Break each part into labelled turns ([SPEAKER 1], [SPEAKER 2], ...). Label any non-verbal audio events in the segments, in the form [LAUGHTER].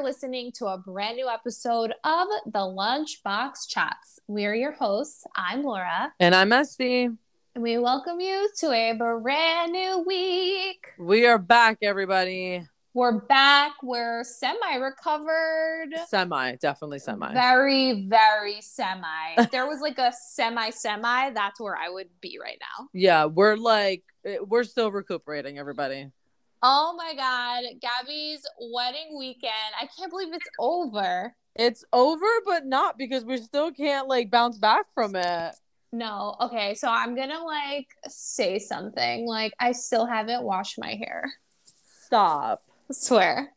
[SPEAKER 1] listening to a brand new episode of the Lunchbox Chats. We're your hosts. I'm Laura.
[SPEAKER 2] And I'm Este.
[SPEAKER 1] And we welcome you to a brand new week.
[SPEAKER 2] We are back, everybody.
[SPEAKER 1] We're back. We're semi recovered.
[SPEAKER 2] Semi, definitely semi.
[SPEAKER 1] Very, very semi. if there was like a semi semi, that's where I would be right now. [LAUGHS]
[SPEAKER 2] Yeah, we're like, eh, we're still recuperating, everybody.
[SPEAKER 1] Oh my God. Gabby's wedding weekend. I can't believe it's over.
[SPEAKER 2] It's over, but not because we still can't like bounce back from it.
[SPEAKER 1] No. Okay. So I'm going to like say something. Like, I still haven't washed my hair.
[SPEAKER 2] Stop.
[SPEAKER 1] I swear.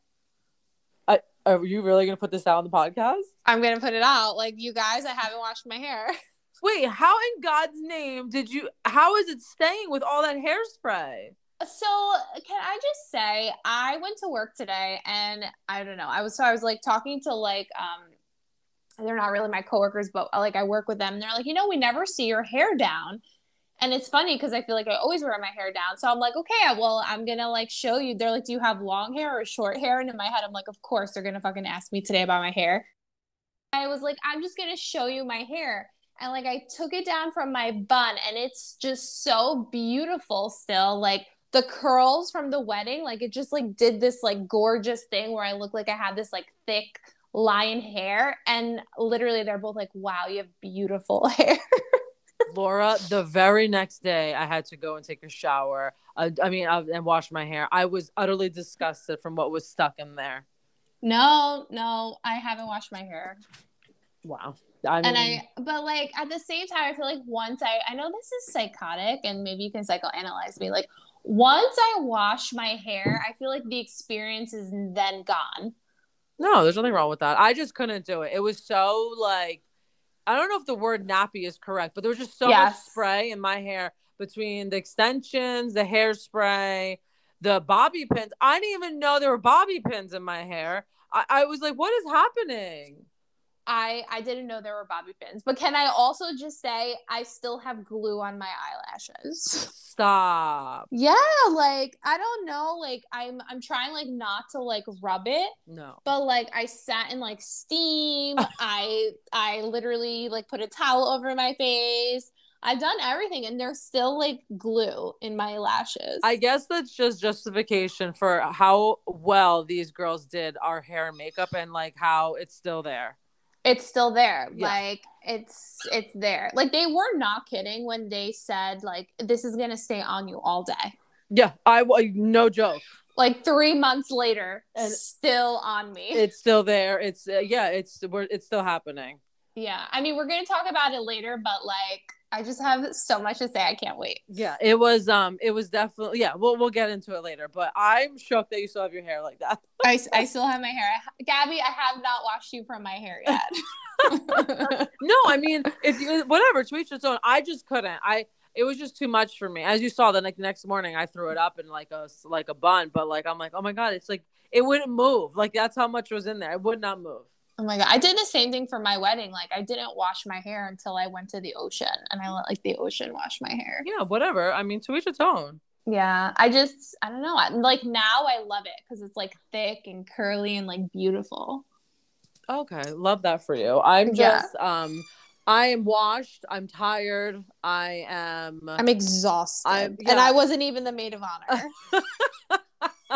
[SPEAKER 2] I, are you really going to put this out on the podcast?
[SPEAKER 1] I'm going to put it out. Like, you guys, I haven't washed my hair. [LAUGHS]
[SPEAKER 2] Wait, how in God's name did you, how is it staying with all that hairspray?
[SPEAKER 1] So can I just say I went to work today and I don't know. I was so I was like talking to like um they're not really my coworkers, but like I work with them. And they're like, you know, we never see your hair down. And it's funny because I feel like I always wear my hair down. So I'm like, okay, well, I'm gonna like show you. They're like, do you have long hair or short hair? And in my head, I'm like, of course they're gonna fucking ask me today about my hair. I was like, I'm just gonna show you my hair. And like I took it down from my bun and it's just so beautiful still. Like the curls from the wedding, like it just like did this like gorgeous thing where I look like I had this like thick lion hair. And literally they're both like, wow, you have beautiful [LAUGHS] hair.
[SPEAKER 2] Laura, the very next day, I had to go and take a shower. Uh, I mean, uh, and wash my hair. I was utterly disgusted from what was stuck in there.
[SPEAKER 1] no, no, I haven't washed my hair.
[SPEAKER 2] Wow. I mean,
[SPEAKER 1] and I, but like at the same time, I feel like once I, I know this is psychotic and maybe you can psychoanalyze me. Like once I wash my hair, I feel like the experience is then gone.
[SPEAKER 2] no, there's nothing wrong with that. I just couldn't do it. It was so like, I don't know if the word nappy is correct, but there was just so much spray in my hair between the extensions, the hairspray, the bobby pins. I didn't even know there were bobby pins in my hair. I, I was like, what is happening?
[SPEAKER 1] I I didn't know there were bobby pins. But can I also just say I still have glue on my eyelashes?
[SPEAKER 2] Stop.
[SPEAKER 1] yeah, like I don't know, like I'm I'm trying like not to like rub it,
[SPEAKER 2] No.
[SPEAKER 1] but like I sat in like steam. [LAUGHS] I I literally like put a towel over my face. I've done everything and there's still like glue in my lashes.
[SPEAKER 2] I guess that's just justification for how well these girls did our hair and makeup and like how it's still there.
[SPEAKER 1] It's still there.
[SPEAKER 2] Yeah.
[SPEAKER 1] Like it's it's there. Like they were not kidding when they said like this is gonna stay on you all day.
[SPEAKER 2] Yeah, I no joke.
[SPEAKER 1] Like three months later,
[SPEAKER 2] And-
[SPEAKER 1] still on me.
[SPEAKER 2] It's still there. It's uh, yeah, it's we're, it's still happening.
[SPEAKER 1] yeah, I mean we're gonna talk about it later, but like I just have so much to say. I can't wait.
[SPEAKER 2] Yeah, it was um it was definitely yeah, we'll we'll get into it later, but I'm shocked that you still have your hair like that.
[SPEAKER 1] I, I still have my hair. I, Gabby, I have not washed you from my hair yet. [LAUGHS] [LAUGHS]
[SPEAKER 2] No, I mean, if you whatever, each its own. I just couldn't. I it was just too much for me. As you saw, then like the next morning, I threw it up in like a like a bun, but like I'm like, oh my god, it's like it wouldn't move. Like that's how much was in there. It would not move.
[SPEAKER 1] Oh my god, I did the same thing for my wedding. Like I didn't wash my hair until I went to the ocean, and I let like the ocean wash my hair.
[SPEAKER 2] Yeah, whatever. I mean, to each its own.
[SPEAKER 1] Yeah, I just I don't know. I- Like now I love it because it's like thick and curly and like beautiful.
[SPEAKER 2] Okay, love that for you. I'm
[SPEAKER 1] Yeah.
[SPEAKER 2] just um I am washed. I'm tired. I am
[SPEAKER 1] I'm exhausted,
[SPEAKER 2] I'm-
[SPEAKER 1] and. I wasn't even the maid of honor. [LAUGHS] [LAUGHS]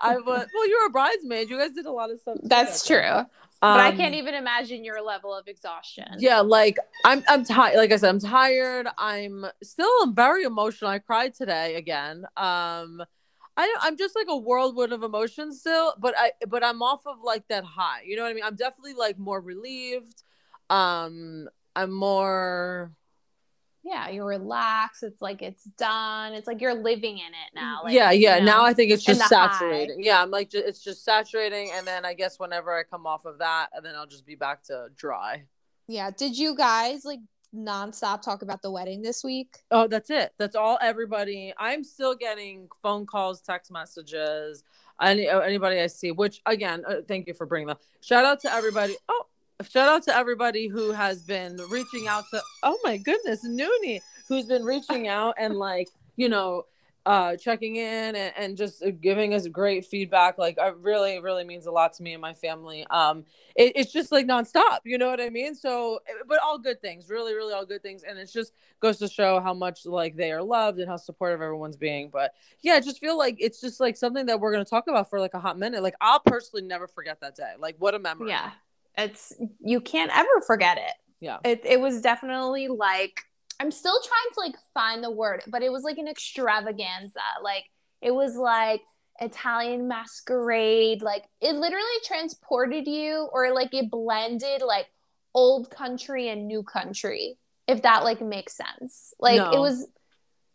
[SPEAKER 2] I was well, you were a bridesmaid. You guys did a lot of stuff.
[SPEAKER 1] That's true,
[SPEAKER 2] together.
[SPEAKER 1] But I
[SPEAKER 2] Um,
[SPEAKER 1] can't even imagine your level of exhaustion.
[SPEAKER 2] Yeah, like I'm I'm tired. Like I said, I'm tired. I'm still very emotional. I cried today again. Um I I'm just like a whirlwind of emotions still, but I but I'm off of like that high. You know what I mean? I'm definitely like more relieved. Um I'm more
[SPEAKER 1] yeah, you relax. It's like it's done. It's like you're living in it now. Like,
[SPEAKER 2] yeah, yeah.
[SPEAKER 1] you know?
[SPEAKER 2] Now I think it's just
[SPEAKER 1] the high.
[SPEAKER 2] saturating. Yeah, I'm like, it's just saturating, and then I guess whenever I come off of that, and then I'll just be back to dry.
[SPEAKER 1] yeah. Did you guys like nonstop talk about the wedding this week?
[SPEAKER 2] Oh, that's it. That's all. Everybody. I'm still getting phone calls, text messages. Any uh, anybody I see. Which again, uh, thank you for bringing them. Shout out to everybody. Oh, shout out to everybody who has been reaching out to. Oh my goodness, Noonie, who's been reaching out and like you know uh checking in and, and just giving us great feedback. Like it really really means a lot to me and my family. Um it, it's just like nonstop you know what i mean? So but all good things really really all good things. And it just goes to show how much like they are loved and how supportive everyone's being. But yeah I just feel like it's just like something that we're going to talk about for like a hot minute. Like i'll personally never forget that day. Like what a memory.
[SPEAKER 1] Yeah it's you can't ever forget it
[SPEAKER 2] yeah
[SPEAKER 1] it, it was definitely like I'm still trying to like find the word, but it was like an extravaganza. Like it was like Italian masquerade. Like it literally transported you or like it blended like old country and new country, if that like makes sense. Like no. it was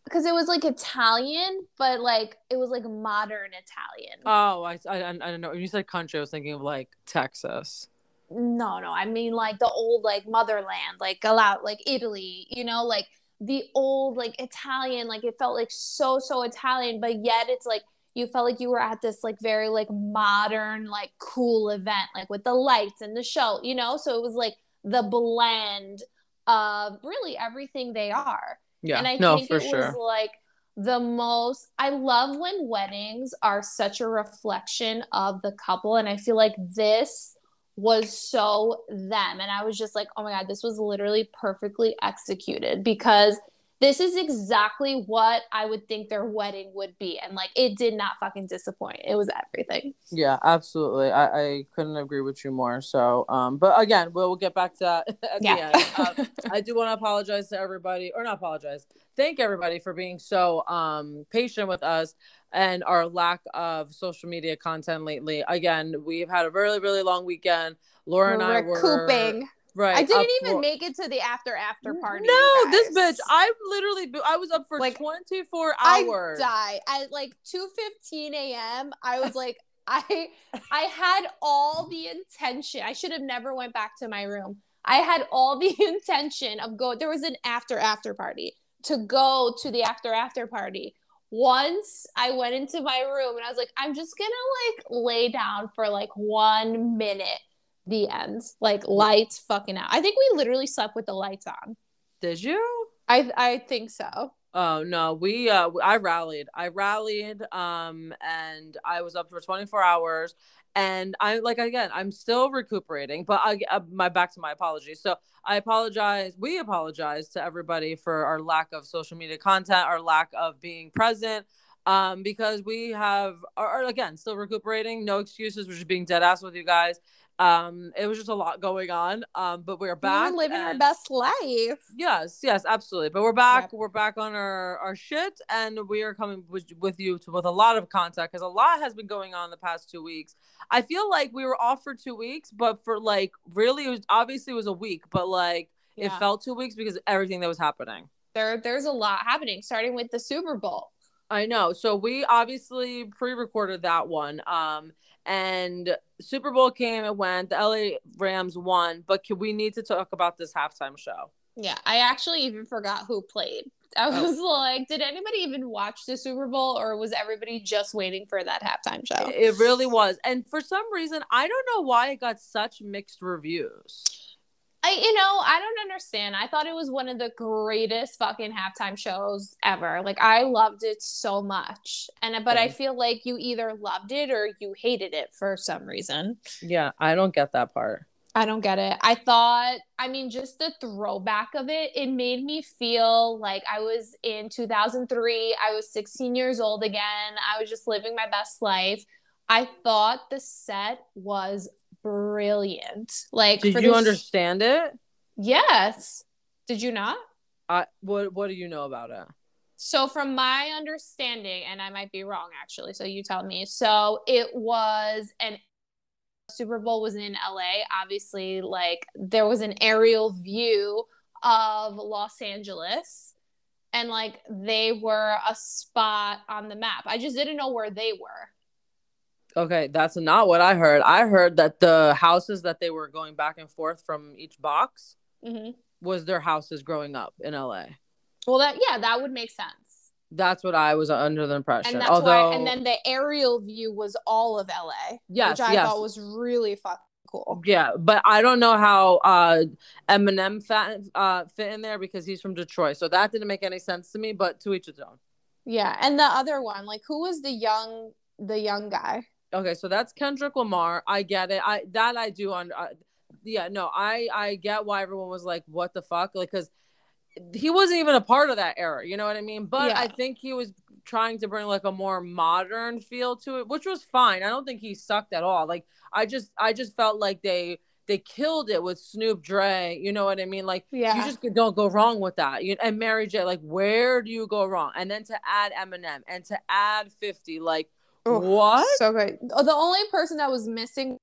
[SPEAKER 1] because it was like Italian, but like it was like modern Italian.
[SPEAKER 2] Oh, I, I, I don't know. When you said country, I was thinking of like Texas
[SPEAKER 1] no no i mean like the old like motherland like out like italy you know like the old like italian like it felt like so so italian but yet it's like you felt like you were at this like very like modern like cool event like with the lights and the show you know so it was like the blend of really everything they are
[SPEAKER 2] yeah
[SPEAKER 1] and i
[SPEAKER 2] no,
[SPEAKER 1] think
[SPEAKER 2] for
[SPEAKER 1] it
[SPEAKER 2] sure.
[SPEAKER 1] was like the most i love when weddings are such a reflection of the couple and i feel like this was so them. And I was just like, oh my God, this was literally perfectly executed because this is exactly what I would think their wedding would be. And like, it did not fucking disappoint. It was everything.
[SPEAKER 2] Yeah, absolutely. I, I couldn't agree with you more. So, um, but again, we'll, we'll get back to that [LAUGHS] at yeah. the end. Um, I do want to apologize to everybody, or not apologize, thank everybody for being so um, patient with us and our lack of social media content lately. Again, we've had a really, really long weekend. Laura and I were recouping. Right.
[SPEAKER 1] I didn't even for... make it to the after after party.
[SPEAKER 2] No, this bitch. I literally I was up for like 24 hours.
[SPEAKER 1] I die at like 2:15 a.m. I was [LAUGHS] like I I had all the intention. I should have never went back to my room. I had all the [LAUGHS] intention of go there was an after after party to go to the after after party once I went into my room and I was like, I'm just gonna like lay down for like one minute. The end. Like lights fucking out. I think we literally slept with the lights on.
[SPEAKER 2] Did you?
[SPEAKER 1] I I think so.
[SPEAKER 2] Oh no, we uh I rallied. I rallied um and I was up for 24 hours and I like again, I'm still recuperating, but I uh, my back to my apologies. So I apologize. We apologize to everybody for our lack of social media content, our lack of being present, um, because we have are, are again still recuperating. No excuses. We're just being dead ass with you guys, um it was just a lot going on um but we're back
[SPEAKER 1] we're living and... our best life
[SPEAKER 2] yes yes absolutely but we're back yep. we're back on our our shit and we are coming with, with you to, with a lot of content because a lot has been going on the past two weeks i feel like we were off for two weeks but for like really it was obviously it was a week but like yeah. it felt two weeks because everything that was happening
[SPEAKER 1] there there's a lot happening starting with the super bowl
[SPEAKER 2] I know. So we obviously pre-recorded that one. Um and Super Bowl came and went. The LA Rams won, but can we need to talk about this halftime show?
[SPEAKER 1] Yeah, I actually even forgot who played. I oh. was oh. like, did anybody even watch the Super Bowl or was everybody just waiting for that halftime show?
[SPEAKER 2] It really was. And for some reason, I don't know why it got such mixed reviews.
[SPEAKER 1] I, you know, I don't understand. I thought it was one of the greatest fucking halftime shows ever. Like I loved it so much. And but I feel like you either loved it or you hated it for some reason.
[SPEAKER 2] Yeah, I don't get that part.
[SPEAKER 1] I don't get it. I thought, I mean, just the throwback of it, it made me feel like I was in 2003. I was 16 years old again. I was just living my best life. I thought the set was brilliant. Like,
[SPEAKER 2] did you this... understand it?
[SPEAKER 1] Yes. Did you not?
[SPEAKER 2] I what What do you know about it?
[SPEAKER 1] So, from my understanding, and I might be wrong actually, so you tell me. So, it was an Super Bowl was in LA. Obviously, like there was an aerial view of Los Angeles, and like they were a spot on the map. I just didn't know where they were.
[SPEAKER 2] Okay, that's not what I heard. I heard that the houses that they were going back and forth from each box mm-hmm. was their houses growing up in LA.
[SPEAKER 1] Well, that yeah, that would make sense.
[SPEAKER 2] That's what I was under the impression.
[SPEAKER 1] And that's Although, why, and then the aerial view was all of LA,
[SPEAKER 2] yes,
[SPEAKER 1] which I
[SPEAKER 2] yes.
[SPEAKER 1] thought was really fucking cool.
[SPEAKER 2] Yeah, but I don't know how uh, Eminem fit, uh, fit in there because he's from Detroit, so that didn't make any sense to me. But to each his own.
[SPEAKER 1] Yeah, and the other one, like who was the young the young guy?
[SPEAKER 2] Okay, so that's Kendrick Lamar. I get it. I that I do on. Uh, yeah, no, I I get why everyone was like, "What the fuck?" Like, because he wasn't even a part of that era. You know what I mean? But
[SPEAKER 1] Yeah.
[SPEAKER 2] I think he was trying to bring like a more modern feel to it, which was fine. I don't think he sucked at all. Like, I just I just felt like they they killed it with Snoop Dre. You know what I mean? Like,
[SPEAKER 1] Yeah.
[SPEAKER 2] you just don't go wrong with that. You and Mary J. Like, where do you go wrong? And then to add Eminem and to add Fifty, like,
[SPEAKER 1] Ooh,
[SPEAKER 2] what?
[SPEAKER 1] So good. Oh, the only person that was missing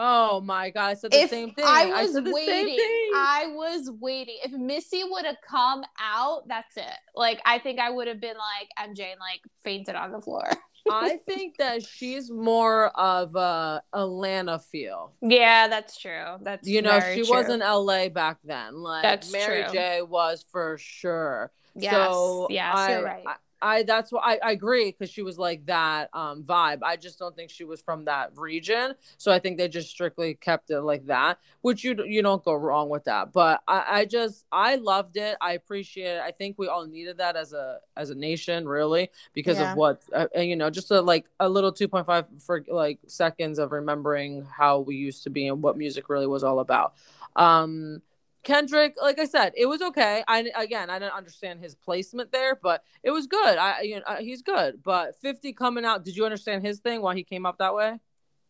[SPEAKER 2] Oh my god, I said the
[SPEAKER 1] if
[SPEAKER 2] same thing.
[SPEAKER 1] I was
[SPEAKER 2] said the same
[SPEAKER 1] waiting,
[SPEAKER 2] thing.
[SPEAKER 1] I was waiting. If Missy would have come out, that's it. Like I think I would have been like MJ and like fainted on the floor.
[SPEAKER 2] I [LAUGHS] think that she's more of a Atlanta feel.
[SPEAKER 1] Yeah, that's true. That's
[SPEAKER 2] You know,
[SPEAKER 1] very
[SPEAKER 2] she
[SPEAKER 1] true.
[SPEAKER 2] was in LA back then. Like
[SPEAKER 1] That's
[SPEAKER 2] Mary
[SPEAKER 1] true.
[SPEAKER 2] J was for sure.
[SPEAKER 1] Yes,
[SPEAKER 2] so
[SPEAKER 1] yes,
[SPEAKER 2] I,
[SPEAKER 1] you're right.
[SPEAKER 2] I, I that's what I, I agree because she was like that um vibe. I just don't think she was from that region. So I think they just strictly kept it like that, which you you don't go wrong with that. But I, I just I loved it. I appreciate it. I think we all needed that as a as a nation, really, because
[SPEAKER 1] Yeah.
[SPEAKER 2] of what uh, and, you know, just a, like a little two point five for like seconds of remembering how we used to be and what music really was all about. Um Kendrick, like I said, it was okay. I again, I didn't understand his placement there, but it was good. I you know he's good. But 50 coming out, did you understand his thing why he came up that way?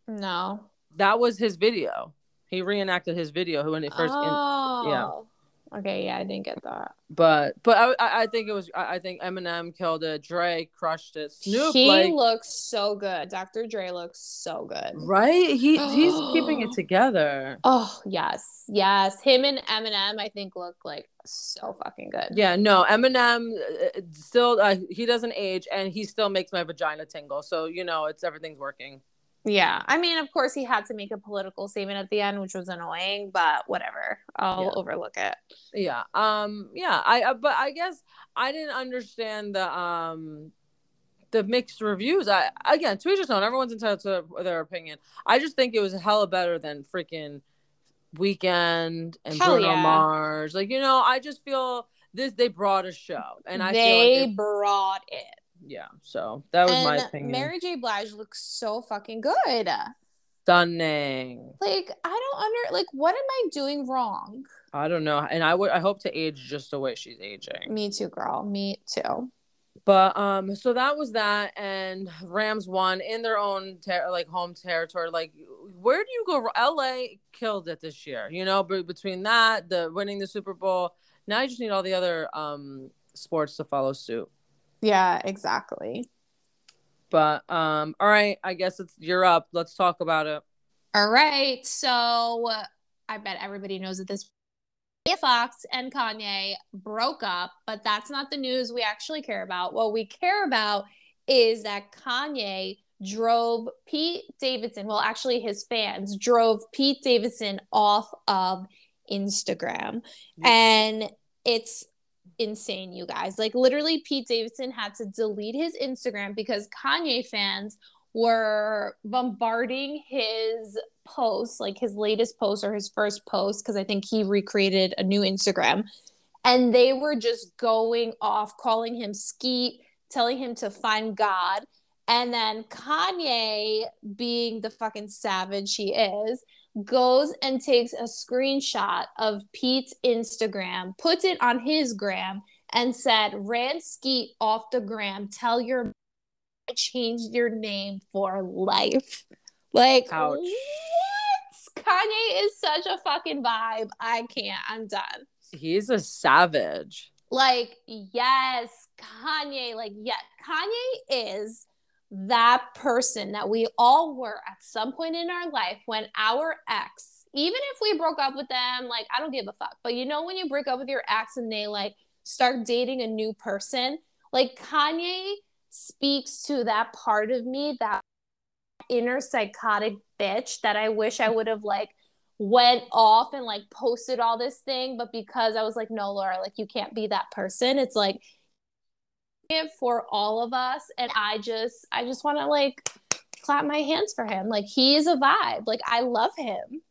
[SPEAKER 1] no.
[SPEAKER 2] That was his video. He reenacted his video Who when it first in,
[SPEAKER 1] oh. Okay, yeah, I didn't get that.
[SPEAKER 2] but but I I think it was I I think Eminem killed it, Dre crushed it, Snoop
[SPEAKER 1] he
[SPEAKER 2] like
[SPEAKER 1] looks so good. Dr. Dre looks so good.
[SPEAKER 2] right he he's [GASPS] keeping it together.
[SPEAKER 1] Oh yes, yes. Him and Eminem, I think, look like so fucking good.
[SPEAKER 2] Yeah, no, Eminem uh, still uh, he doesn't age and he still makes my vagina tingle. So you know it's everything's working.
[SPEAKER 1] Yeah. I mean, of course, he had to make a political statement at the end, which was annoying, but whatever. I'll
[SPEAKER 2] Yeah.
[SPEAKER 1] overlook it.
[SPEAKER 2] yeah um yeah i uh, but i guess i didn't understand the um the mixed reviews i again to each his own everyone's entitled to their opinion i just think it was a hella better than freaking Weeknd and
[SPEAKER 1] Hell
[SPEAKER 2] bruno
[SPEAKER 1] yeah.
[SPEAKER 2] mars like you know i just feel this they brought a show and i
[SPEAKER 1] they
[SPEAKER 2] feel like it,
[SPEAKER 1] brought it.
[SPEAKER 2] Yeah so that was my
[SPEAKER 1] and
[SPEAKER 2] opinion
[SPEAKER 1] Mary J. Blige looks so fucking good.
[SPEAKER 2] stunning
[SPEAKER 1] Like, I don't under like what am I doing wrong?
[SPEAKER 2] i don't know and i would i hope to age just the way she's aging
[SPEAKER 1] Me too, girl. Me too.
[SPEAKER 2] But um, so that was that, and Rams won in their own ter- like home territory. Like, where do you go? LA killed it this year. You know, but between that, the winning the Super Bowl, now you just need all the other um sports to follow suit.
[SPEAKER 1] Yeah, exactly.
[SPEAKER 2] But um, all right, I guess it's you're up. Let's talk about it.
[SPEAKER 1] All right. So I bet everybody knows that this Fox and Kanye broke up, but that's not the news we actually care about. What we care about is that Kanye drove Pete Davidson, well, actually, his fans drove Pete Davidson off of Instagram. And it's insane, you guys. Like, literally, Pete Davidson had to delete his Instagram because Kanye fans were bombarding his posts, like his latest post or his first post, because I think he recreated a new Instagram. And they were just going off, calling him Skeet, telling him to find God. And then Kanye, being the fucking savage he is, goes and takes a screenshot of Pete's Instagram, puts it on his gram, and said, Ran Skeet off the gram, tell your I changed your name for life. Like,
[SPEAKER 2] Ouch.
[SPEAKER 1] what? Kanye is such a fucking vibe. I can't. I'm done.
[SPEAKER 2] He's a savage.
[SPEAKER 1] Like, yes, Kanye. Like, yeah, Kanye is that person that we all were at some point in our life when our ex, even if we broke up with them, like, I don't give a fuck. But you know, when you break up with your ex and they like start dating a new person, like, Kanye speaks to that part of me, that inner psychotic bitch that I wish I would have like went off and like posted all this thing, but because I was like, no, Laura, like you can't be that person. It's like for all of us, and I just, I just want to like clap my hands for him. Like he is a vibe. Like I love him.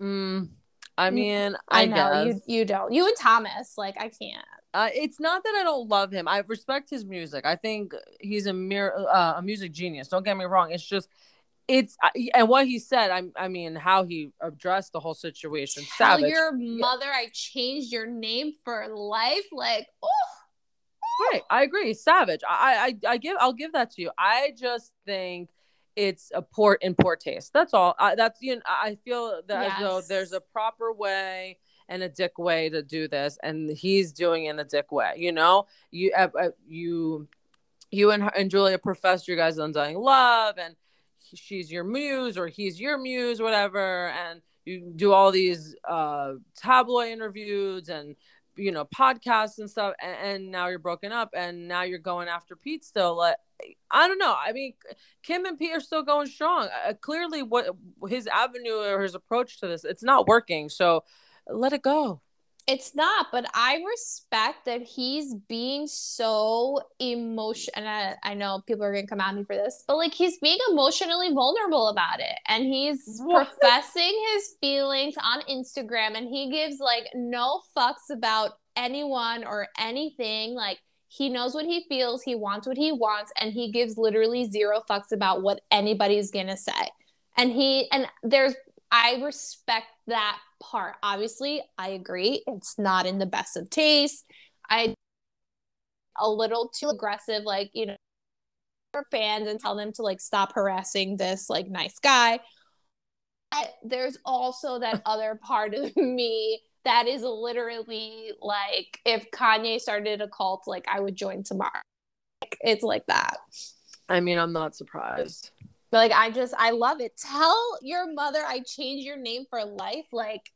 [SPEAKER 2] Mm, I mean,
[SPEAKER 1] I,
[SPEAKER 2] I,
[SPEAKER 1] know
[SPEAKER 2] guess.
[SPEAKER 1] you, you don't. You and Thomas, like I can't.
[SPEAKER 2] Uh, it's not that I don't love him. I respect his music. I think he's a mere uh, a music genius. Don't get me wrong. It's just it's and what he said. I I mean how he addressed the whole situation.
[SPEAKER 1] Tell Savage. your mother I changed your name for life. Like oh.
[SPEAKER 2] Right, I agree. Savage. I, I I give I'll give that to you. I just think it's a poor in poor taste. That's all. I, that's you know I feel that yes. as though there's a proper way and a dick way to do this, and he's doing it in a dick way. You know, you uh, uh you you and and Julia profess your guys' undying love, and she's your muse or he's your muse, whatever, and you do all these uh tabloid interviews and you know podcasts and stuff and, and, now you're broken up and now you're going after pete still like i don't know i mean kim and pete are still going strong. Uh, clearly what his avenue or his approach to this it's not working so let it go
[SPEAKER 1] it's not, but I respect that he's being so emotional. And I, I, know people are gonna come at me for this, but like he's being emotionally vulnerable about it, and he's what? professing his feelings on Instagram, and he gives like no fucks about anyone or anything. Like he knows what he feels, he wants what he wants, and he gives literally zero fucks about what anybody's gonna say. And he and there's I respect that part. Obviously, I agree. It's not in the best of taste. I a little too aggressive, like, you know, for fans and tell them to like stop harassing this like nice guy. But there's also that [LAUGHS] other part of me that is literally like if Kanye started a cult, like I would join tomorrow. It's like that.
[SPEAKER 2] I mean, I'm not surprised.
[SPEAKER 1] Like I just I love it. Tell your mother I changed your name for life. Like,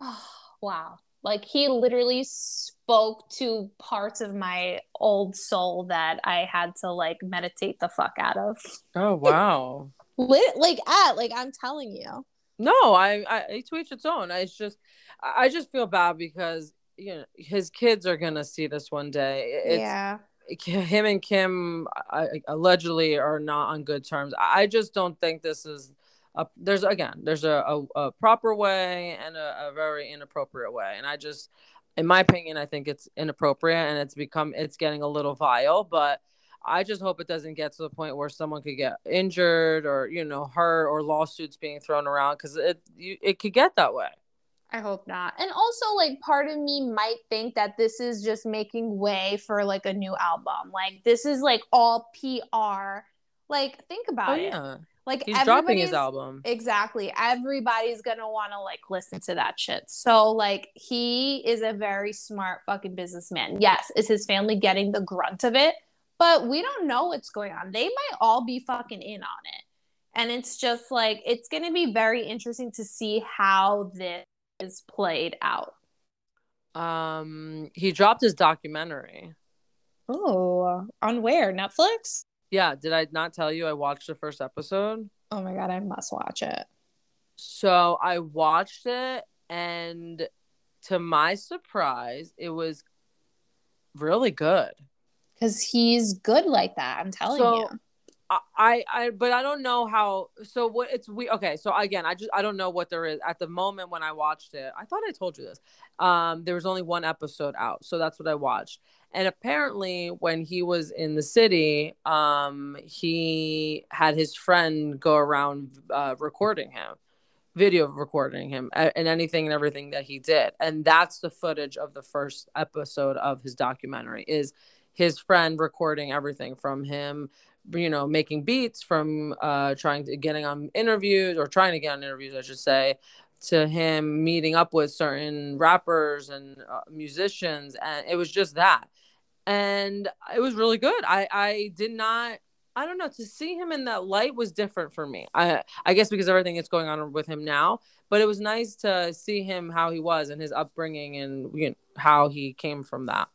[SPEAKER 1] oh, [SIGHS] wow. Like he literally spoke to parts of my old soul that I had to like meditate the fuck out of.
[SPEAKER 2] Oh [LAUGHS] wow.
[SPEAKER 1] Lit like at like I'm telling you.
[SPEAKER 2] No, I I to each its own. I just I just feel bad because you know his kids are gonna see this one day. It's, yeah him and Kim I, allegedly are not on good terms. I just don't think this is a, there's again there's a, a, a proper way and a, a, very inappropriate way, and I just in my opinion I think it's inappropriate and it's become it's getting a little vile, but. I just hope it doesn't get to the point where someone could get injured or you know hurt or lawsuits being thrown around because it you, it could get that way.
[SPEAKER 1] I hope not. And also, like, part of me might think that this is just making way for like a new album. Like, this is like all PR. Like, think about oh, yeah. it. Like,
[SPEAKER 2] he's dropping his album.
[SPEAKER 1] Exactly. Everybody's gonna want to like listen to that shit. So, like, he is a very smart fucking businessman. Yes, is his family getting the grunt of it? But we don't know what's going on. They might all be fucking in on it. And it's just like, it's going to be very interesting to see how this is played out?
[SPEAKER 2] Um, he dropped his documentary.
[SPEAKER 1] Oh, on where? Netflix?
[SPEAKER 2] Yeah. Did I not tell you I watched the first episode?
[SPEAKER 1] Oh my god, I must watch it.
[SPEAKER 2] So I watched it, and to my surprise, it was really good.
[SPEAKER 1] Because he's good like that. I'm telling so, you.
[SPEAKER 2] I, I, but I don't know how. So what it's we okay. So again, I just I don't know what there is at the moment when I watched it. I thought I told you this. Um, there was only one episode out, so that's what I watched. And apparently, when he was in the city, um, he had his friend go around uh, recording him, video recording him, and anything and everything that he did. And that's the footage of the first episode of his documentary. Is his friend recording everything from him you know making beats from uh trying to getting on interviews or trying to get on interviews i should say to him meeting up with certain rappers and uh, musicians and it was just that. And it was really good. I i did not i don't know to see him in that light was different for me. I i guess because everything that's going on with him now but it was nice to see him how he was and his upbringing and you know, how he came from that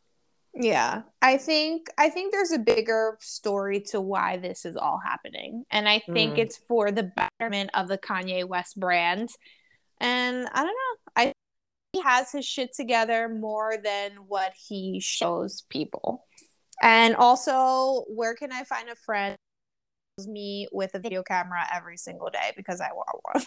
[SPEAKER 1] yeah. I think I think there's a bigger story to why this is all happening. And I think mm. it's for the betterment of the Kanye West brand. And I don't know. I he has his shit together more than what he shows people. And also, where can I find a friend me with a video camera every single day because I want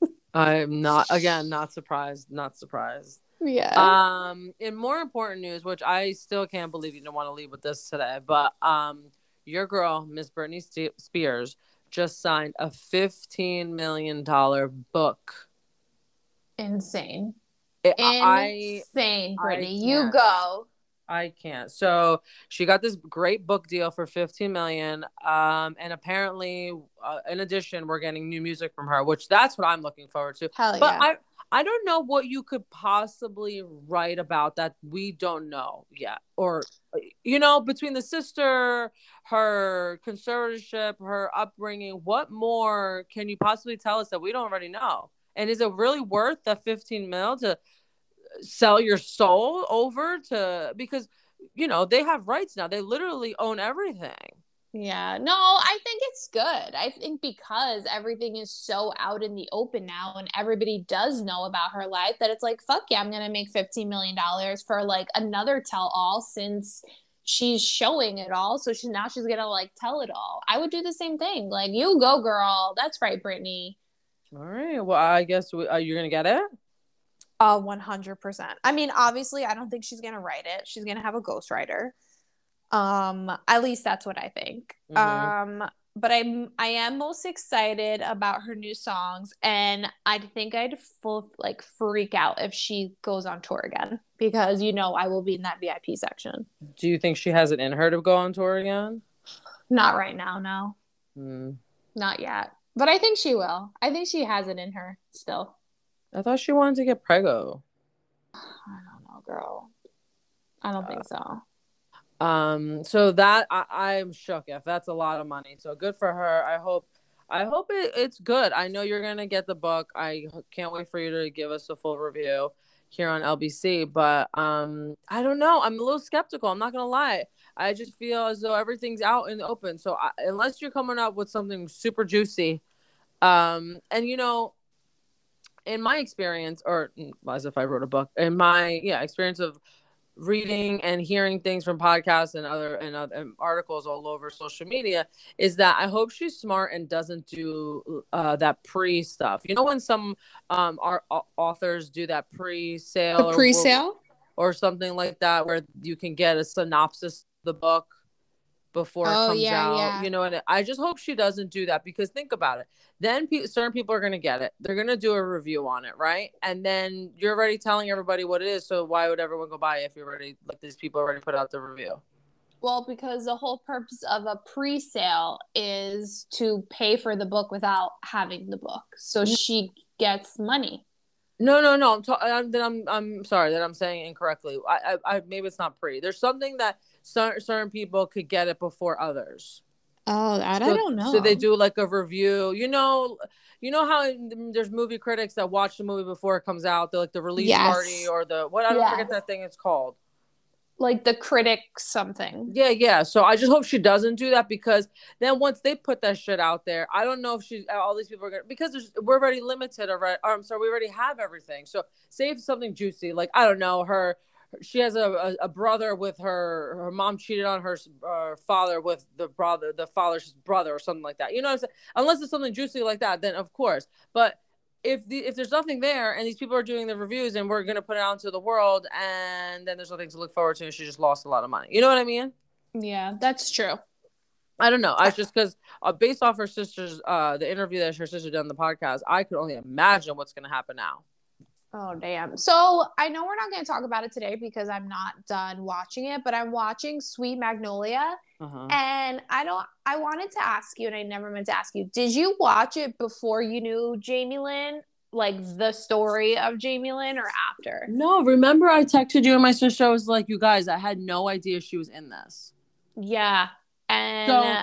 [SPEAKER 1] one. [LAUGHS]
[SPEAKER 2] I'm not again not surprised, not surprised.
[SPEAKER 1] Yeah.
[SPEAKER 2] Um, in more important news, which I still can't believe you didn't want to leave with this today, but um, your girl, Miss Britney Spears, just signed a fifteen million dollar book.
[SPEAKER 1] Insane.
[SPEAKER 2] It-
[SPEAKER 1] Insane,
[SPEAKER 2] I
[SPEAKER 1] Britney. You go.
[SPEAKER 2] I can't. So she got this great book deal for 15 million. Um, and apparently, uh, in addition, we're getting new music from her, which that's what I'm looking forward to.
[SPEAKER 1] Hell
[SPEAKER 2] But
[SPEAKER 1] yeah.
[SPEAKER 2] I, I don't know what you could possibly write about that we don't know yet, or you know, between the sister, her conservatorship, her upbringing, what more can you possibly tell us that we don't already know? And is it really worth the 15 mil to sell your soul over to because you know they have rights now they literally own everything
[SPEAKER 1] Yeah, no, I think it's good. I think because everything is so out in the open now and everybody does know about her life that it's like, fuck yeah, I'm going to make $15 million for like another tell all since she's showing it all. So she's now she's going to like tell it all. I would do the same thing. Like, you go, girl. That's right, Britney.
[SPEAKER 2] all right well i guess we, uh, you're gonna get it
[SPEAKER 1] Uh, 100%. I mean, obviously, I don't think she's going to write it. She's going to have a ghostwriter. Um, at least that's what I think.
[SPEAKER 2] Mhm.
[SPEAKER 1] Um, but I'm I am most excited about her new songs, and I think I'd full like freak out if she goes on tour again because you know I will be in that VIP section.
[SPEAKER 2] do you think she has it in her to go on tour again
[SPEAKER 1] Not right now, no,
[SPEAKER 2] Hmm.
[SPEAKER 1] not yet. But I think she will. I think she has it in her still.
[SPEAKER 2] i thought she wanted to get prego
[SPEAKER 1] I don't know, girl. I don't think so.
[SPEAKER 2] Um so that I, i'm shook if that's a lot of money. So good for her. I hope i hope it, it's good. I know you're gonna get the book. I can't wait for you to give us a full review here on lbc but um i don't know. I'm a little skeptical. I'm not gonna lie. I just feel as though everything's out in the open. So I, unless you're coming up with something super juicy um and you know in my experience or mm, as if i wrote a book in my yeah experience of reading and hearing things from podcasts and other and other and articles all over social media is that I hope she's smart and doesn't do uh, that pre stuff. You know when some um our authors do that pre sale pre-sale or- or something like that where you can get a synopsis of the book before it
[SPEAKER 1] Oh,
[SPEAKER 2] comes
[SPEAKER 1] yeah,
[SPEAKER 2] out.
[SPEAKER 1] yeah.
[SPEAKER 2] You know, and I just hope she doesn't do that because think about it. Then pe- certain people are going to get it. They're going to do a review on it, right? And then you're already telling everybody what it is. So why would everyone go buy it if you're already like these people already put out the review?
[SPEAKER 1] Well, because the whole purpose of a pre-sale is to pay for the book without having the book, so mm-hmm. she gets money.
[SPEAKER 2] No, no, no. I'm, ta- I'm I'm I'm sorry that I'm saying incorrectly. I, I, I maybe it's not pre. There's something that certain certain people could get it before others.
[SPEAKER 1] Oh, that
[SPEAKER 2] So- I don't know. So they do like a review. You know, you know how mm, there's movie critics that watch the movie before it comes out. The like the release
[SPEAKER 1] Yes.
[SPEAKER 2] party or the what I don't
[SPEAKER 1] Yes.
[SPEAKER 2] forget that thing it's called.
[SPEAKER 1] like the critic something.
[SPEAKER 2] Yeah, yeah. So I just hope she doesn't do that because then once they put that shit out there, I don't know if she's uh, all these people are gonna because there's, we're already limited already. Or I'm um, sorry, we already have everything. So save something juicy, like I don't know her. She has a, a, a brother with her. Her mom cheated on her uh, father with the brother, the father's brother, or something like that. You know, what I'm saying? unless it's something juicy like that, then of course. But if the if there's nothing there and these people are doing the reviews and we're gonna put it out into the world and then there's nothing to look forward to and she just lost a lot of money. You know what I mean?
[SPEAKER 1] Yeah, that's true.
[SPEAKER 2] I don't know. I just because uh, based off her sister's uh the interview that her sister did on the podcast, I could only imagine what's gonna happen now.
[SPEAKER 1] Oh damn. So I know we're not going to talk about it today because I'm not done watching it, but I'm watching Sweet Magnolia,
[SPEAKER 2] Uh-huh.
[SPEAKER 1] and I don't. I wanted to ask you, and I never meant to ask you. Did you watch it before you knew Jamie Lynn, like the story of Jamie Lynn, or after?
[SPEAKER 2] No, remember I texted you and my sister. I was like, you guys, I had no idea she was in this.
[SPEAKER 1] Yeah, and.
[SPEAKER 2] So-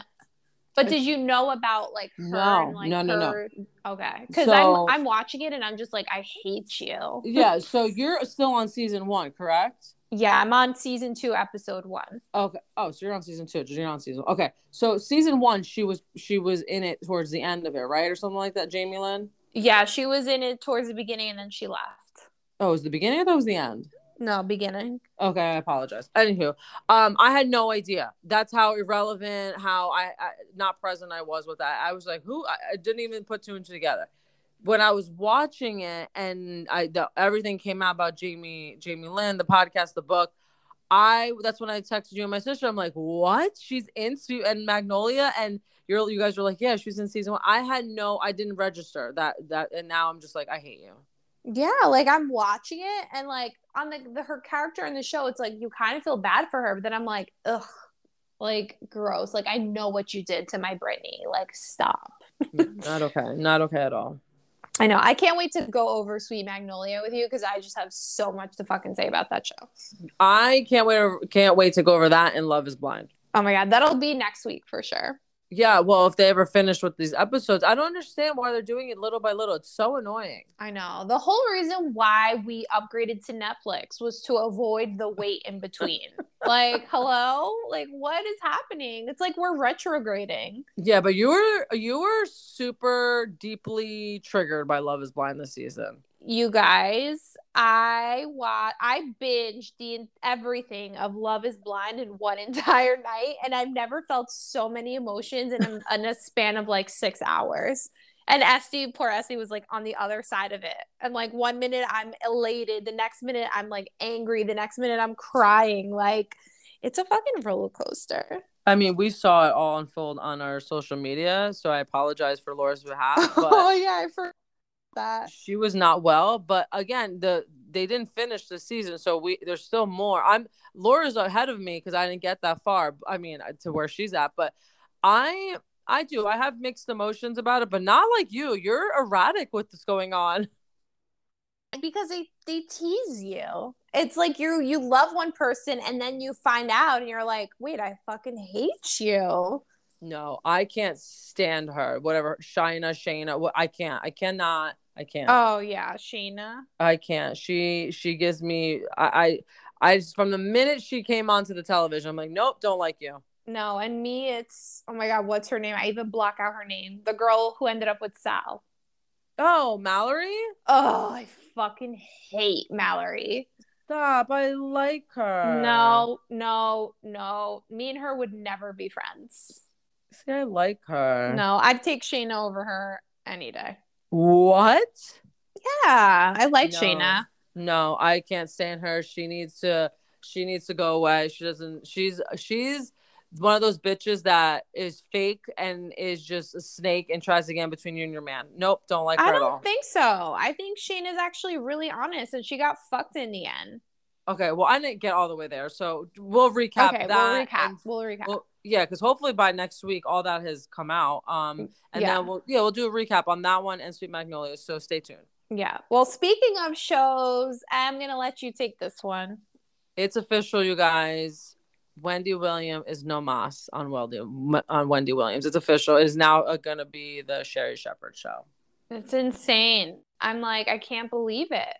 [SPEAKER 1] but did you know about like her
[SPEAKER 2] No,
[SPEAKER 1] and, like,
[SPEAKER 2] no, no, no.
[SPEAKER 1] Okay, because
[SPEAKER 2] So-
[SPEAKER 1] I'm I'm watching it and I'm just like I hate you. [LAUGHS]
[SPEAKER 2] Yeah, so you're still on season one, correct?
[SPEAKER 1] Yeah, I'm on season two, episode one.
[SPEAKER 2] Okay. Oh, so you're on season two. You're on season. Okay. So season one, she was she was in it towards the end of it, right, or something like that. Jamie Lynn.
[SPEAKER 1] Yeah, she was in it towards the beginning and then she left.
[SPEAKER 2] Oh, it was the beginning. I thought it was the end.
[SPEAKER 1] No, beginning.
[SPEAKER 2] Okay, I apologize. Anywho, um, I had no idea. That's how irrelevant, how I, I not present I was with that. I was like, who? I, I didn't even put two and two together. when I was watching it and I the, everything came out about Jamie Jamie Lynn, the podcast, the book. I that's when I texted you and my sister. I'm like, what? She's in Sweet and Magnolia, and you're you guys were like, yeah, she's in season one. I had no, I didn't register that that, and now I'm just like, I hate you.
[SPEAKER 1] Yeah, like I'm watching it, and like on the, the her character in the show, it's like you kind of feel bad for her, but then I'm like, ugh, like gross. Like I know what you did to my Britney. Like stop. [LAUGHS]
[SPEAKER 2] not okay. Not okay at all.
[SPEAKER 1] I know. I can't wait to go over Sweet Magnolia with you because I just have so much to fucking say about that show.
[SPEAKER 2] I can't wait. Can't wait to go over that and Love Is Blind.
[SPEAKER 1] Oh my god, that'll be next week for sure.
[SPEAKER 2] Yeah, well, if they ever finish with these episodes, I don't understand why they're doing it little by little. It's so annoying.
[SPEAKER 1] I know. The whole reason why we upgraded to Netflix was to avoid the wait in between. [LAUGHS] like, hello? Like what is happening? It's like we're retrograding.
[SPEAKER 2] Yeah, but you were you were super deeply triggered by Love is Blind this season
[SPEAKER 1] you guys i watch i binged the everything of love is blind in one [LAUGHS] entire night and i've never felt so many emotions in a, in a span of like six hours and Este, poor Este, was like on the other side of it. And like one minute I'm elated, the next minute I'm like angry, the next minute I'm crying. Like it's a fucking roller coaster.
[SPEAKER 2] I mean, we saw it all unfold on our social media, so I apologize for Laura's behalf. [LAUGHS]
[SPEAKER 1] But oh yeah, I forgot that.
[SPEAKER 2] She was not well, but again, the they didn't finish the season, so we there's still more. I'm Laura's ahead of me because I didn't get that far. I mean, uh, to where she's at, but I I do. I have mixed emotions about it, but not like you. You're erratic with what's going on. [LAUGHS]
[SPEAKER 1] Because they they tease you. It's like you you love one person and then you find out and you're like, wait, I fucking hate you.
[SPEAKER 2] No, I can't stand her. Whatever, Shina, Shaina. I can't. I cannot. I can't.
[SPEAKER 1] Oh yeah, Shaina.
[SPEAKER 2] I can't. She she gives me I I, I just, from the minute she came onto the television, I'm like, nope, don't like you.
[SPEAKER 1] No, and me, it's oh my god, what's her name? I even block out her name. The girl who ended up with Sal.
[SPEAKER 2] Oh, Mallory.
[SPEAKER 1] Oh, I fucking hate Mallory.
[SPEAKER 2] Stop! I like her.
[SPEAKER 1] No, no, no. Me and her would never be friends.
[SPEAKER 2] See, I like her.
[SPEAKER 1] No, I'd take Shaina over her any day.
[SPEAKER 2] What?
[SPEAKER 1] Yeah, I like no. Shaina.
[SPEAKER 2] No, I can't stand her. She needs to she needs to go away. She doesn't she's she's one of those bitches that is fake and is just a snake and tries to get in between you and your man. Nope, don't like her at all.
[SPEAKER 1] I
[SPEAKER 2] don't at all.
[SPEAKER 1] think so. I think Shane is actually really honest and she got fucked in the end.
[SPEAKER 2] Okay, well I didn't get all the way there. So we'll recap okay, that.
[SPEAKER 1] We'll recap. We'll recap.
[SPEAKER 2] We'll, yeah, because hopefully by next week all that has come out. Um, and yeah. then we'll yeah we'll do a recap on that one and Sweet Magnolia. So stay tuned.
[SPEAKER 1] Yeah. Well, speaking of shows, I'm gonna let you take this one.
[SPEAKER 2] It's official, you guys. Wendy Williams is no mas on Wendy on Wendy Williams. It's official. It is now uh, gonna be the Sherri Shepherd show.
[SPEAKER 1] It's insane. I'm like, I can't believe it.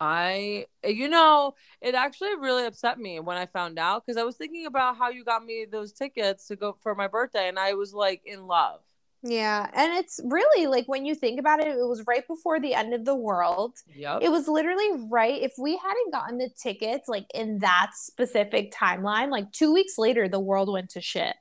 [SPEAKER 2] I, you know, it actually really upset me when I found out because I was thinking about how you got me those tickets to go for my birthday, and I was like in love.
[SPEAKER 1] Yeah, and it's really like when you think about it, it was right before the end of the world.
[SPEAKER 2] Yep.
[SPEAKER 1] It was literally right. If we hadn't gotten the tickets like in that specific timeline, like two weeks later, the world went to shit.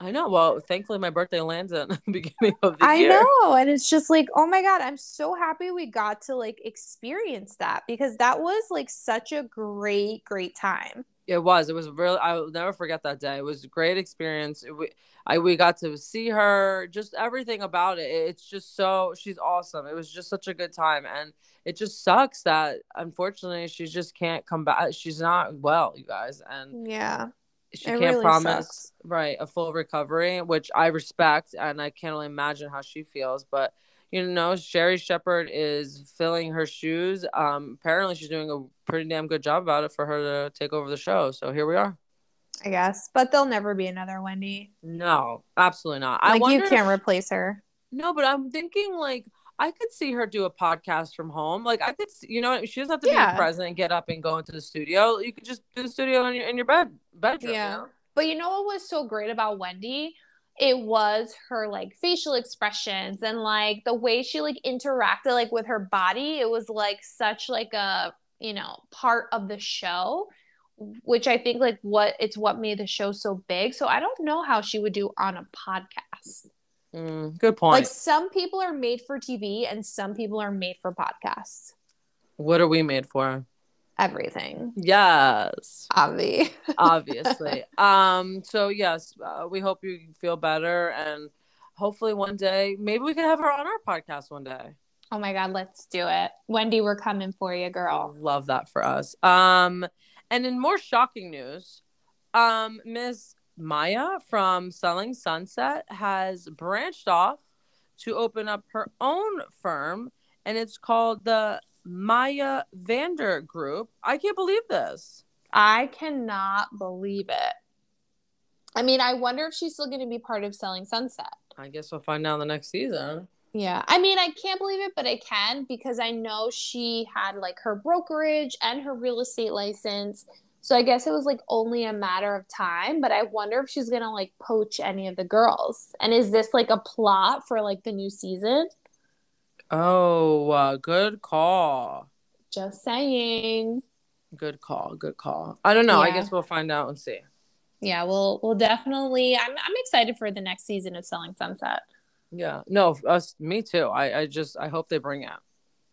[SPEAKER 2] I know. Well, thankfully, my birthday lands at [LAUGHS] the beginning of the
[SPEAKER 1] I
[SPEAKER 2] year.
[SPEAKER 1] I know. And it's just like, oh my God, I'm so happy we got to like experience that because that was like such a great, great time.
[SPEAKER 2] It was. It was really, I will never forget that day. It was a great experience. We, I, we got to see her, just everything about it. It's just so, she's awesome. It was just such a good time. And it just sucks that unfortunately she just can't come back. She's not well, you guys. And
[SPEAKER 1] yeah
[SPEAKER 2] she it can't really promise sucks. right a full recovery, which I respect, and I can't only imagine how she feels. But you know, Sherri Shepherd is filling her shoes. Um, apparently, she's doing a pretty damn good job about it for her to take over the show. So here we are.
[SPEAKER 1] I guess, but there'll never be another Wendy.
[SPEAKER 2] No, absolutely not.
[SPEAKER 1] Like I you can't replace her.
[SPEAKER 2] No, but I'm thinking like I could see her do a podcast from home. Like I could, you know, she doesn't have to yeah. be present and get up and go into the studio. You could just do the studio in your in your bed bedroom. Yeah. You know?
[SPEAKER 1] But you know what was so great about Wendy? It was her like facial expressions and like the way she like interacted like with her body. It was like such like a you know part of the show, which I think like what it's what made the show so big. So I don't know how she would do on a podcast.
[SPEAKER 2] Mm, good point.
[SPEAKER 1] Like some people are made for TV and some people are made for podcasts.
[SPEAKER 2] what are we made for?
[SPEAKER 1] Everything.
[SPEAKER 2] Yes.
[SPEAKER 1] Obvi. [LAUGHS]
[SPEAKER 2] obviously. um. So yes, uh, we hope you feel better, and hopefully one day, maybe we can have her on our podcast one day.
[SPEAKER 1] oh my God, let's do it. Wendy, we're coming for you, girl.
[SPEAKER 2] Love that for us. Um. And in more shocking news, um, Miss Maya from Selling Sunset has branched off to open up her own firm, and it's called the Maya Vander Group. I can't believe this.
[SPEAKER 1] I cannot believe it. I mean, I wonder if she's still going to be part of Selling Sunset.
[SPEAKER 2] I guess we'll find out the next season.
[SPEAKER 1] Yeah. I mean, I can't believe it, but I can because I know she had like her brokerage and her real estate license. So I guess it was like only a matter of time, but I wonder if she's to like poach any of the girls. And is this like a plot for like the new season?
[SPEAKER 2] Oh, uh, good call.
[SPEAKER 1] Just saying.
[SPEAKER 2] Good call. Good call. I don't know. I guess we'll find out and see.
[SPEAKER 1] Yeah, we'll we'll definitely I'm I'm excited for the next season of Selling Sunset.
[SPEAKER 2] Yeah. No, us. Me too. I. I just. I hope they bring it.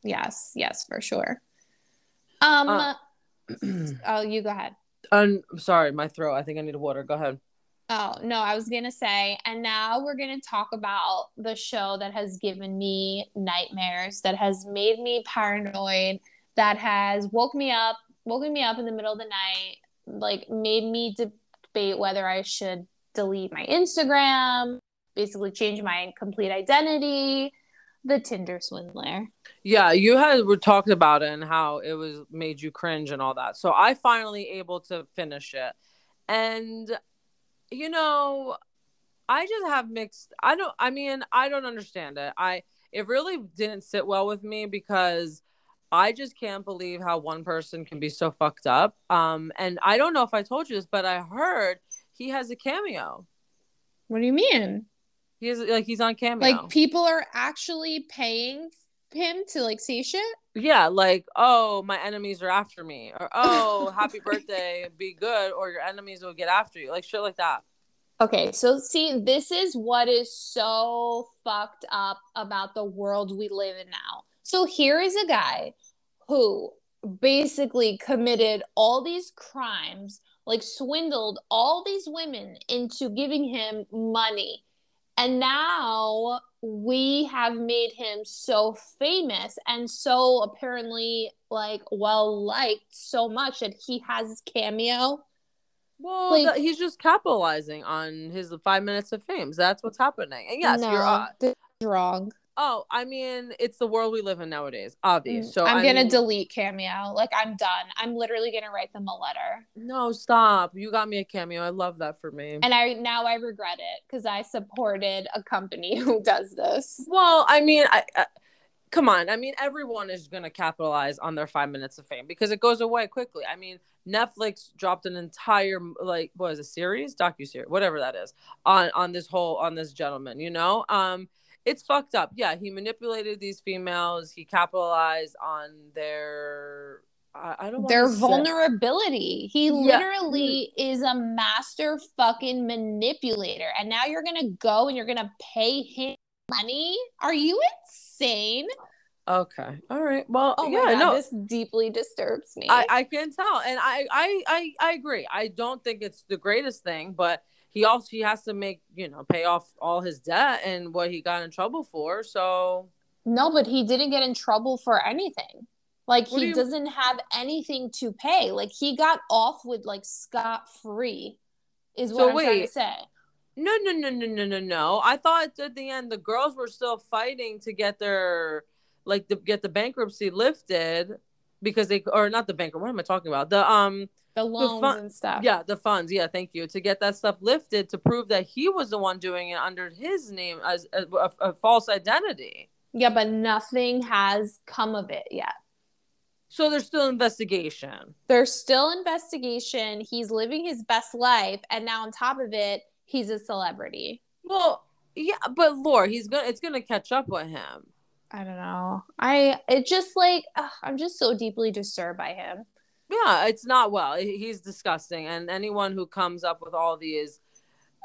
[SPEAKER 1] Yes, yes, for sure. Um
[SPEAKER 2] Uh, [CLEARS THROAT]
[SPEAKER 1] oh, you go ahead.
[SPEAKER 2] I'm sorry. My throat. I think I need water. Go ahead.
[SPEAKER 1] Oh, no, I was going to say, and now we're going to talk about the show that has given me nightmares, that has made me paranoid, that has woke me up, woken me up in the middle of the night, like made me debate whether I should delete my Instagram, basically change my complete identity, the Tinder swindler.
[SPEAKER 2] Yeah, you had were talked about it and how it was made you cringe and all that. So I finally able to finish it, and you know, I just have mixed. I don't. I mean, I don't understand it. I it really didn't sit well with me because I just can't believe how one person can be so fucked up. Um, and I don't know if I told you this, but I heard he has a cameo.
[SPEAKER 1] What do you mean?
[SPEAKER 2] He is like he's on cameo.
[SPEAKER 1] Like people are actually paying him to like say shit?
[SPEAKER 2] Yeah, like, oh, my enemies are after me. Or, [LAUGHS] oh, happy birthday, be good, or your enemies will get after you. Like, shit like that.
[SPEAKER 1] Okay, so see, this is what is so fucked up about the world we live in now. So here is a guy who basically committed all these crimes, like swindled all these women into giving him money. And now we have made him so famous and so apparently like well liked so much that he has cameo.
[SPEAKER 2] Well,
[SPEAKER 1] Like-
[SPEAKER 2] that- he's just capitalizing on his five minutes of fame. That's what's happening. And yes, you're. Uh,
[SPEAKER 1] wrong.
[SPEAKER 2] Oh, I mean, it's the world we live in nowadays. Obvious. So
[SPEAKER 1] Mm, I'm
[SPEAKER 2] I
[SPEAKER 1] gonna
[SPEAKER 2] mean-
[SPEAKER 1] delete Cameo. Like I'm done. I'm literally gonna write them a letter.
[SPEAKER 2] No, stop. You got me a cameo. I love that for me.
[SPEAKER 1] And I now I regret it because I supported a company [LAUGHS] who does this.
[SPEAKER 2] Well, I mean, I, I come on. I mean, everyone is going to capitalize on their five minutes of fame because it goes away quickly. I mean, Netflix dropped an entire like what is a series, docu series, whatever that is, on on this whole on this gentleman. You know, um, it's fucked up. Yeah, he manipulated these females. He capitalized on their. I, I don't.
[SPEAKER 1] Their vulnerability. He
[SPEAKER 2] Yeah.
[SPEAKER 1] literally mm. is a master fucking manipulator. And now you're gonna go and you're gonna pay him money? Are you insane?
[SPEAKER 2] Okay. All right. Well,
[SPEAKER 1] Oh
[SPEAKER 2] yeah.
[SPEAKER 1] my god,
[SPEAKER 2] no.
[SPEAKER 1] this deeply disturbs me.
[SPEAKER 2] I, I can tell and I, I i i agree i don't think it's the greatest thing but he also he has to make you know pay off all his debt and what he got in trouble for so
[SPEAKER 1] No, but he didn't get in trouble for anything. Like
[SPEAKER 2] What do
[SPEAKER 1] he
[SPEAKER 2] you-
[SPEAKER 1] doesn't have anything to pay. Like he got off with like scot free, is
[SPEAKER 2] So
[SPEAKER 1] what I'm trying to say.
[SPEAKER 2] no no no no no no no i thought at the end the girls were still fighting to get their like to get the bankruptcy lifted because they or not the bankrupt what am i talking about the um
[SPEAKER 1] The loans
[SPEAKER 2] fun-
[SPEAKER 1] and stuff.
[SPEAKER 2] yeah the funds yeah thank you to get that stuff lifted to prove that he was the one doing it under his name as a, a, a false identity
[SPEAKER 1] Yeah, but nothing has come of it yet.
[SPEAKER 2] so there's still investigation
[SPEAKER 1] There's still investigation. He's living his best life, and now on top of it, he's a celebrity.
[SPEAKER 2] Well, yeah, but Laura, he's gonna it's gonna catch up with him.
[SPEAKER 1] I don't know. I it just like ugh, I'm just so deeply disturbed by him.
[SPEAKER 2] Yeah, it's not well. He's disgusting, and anyone who comes up with all these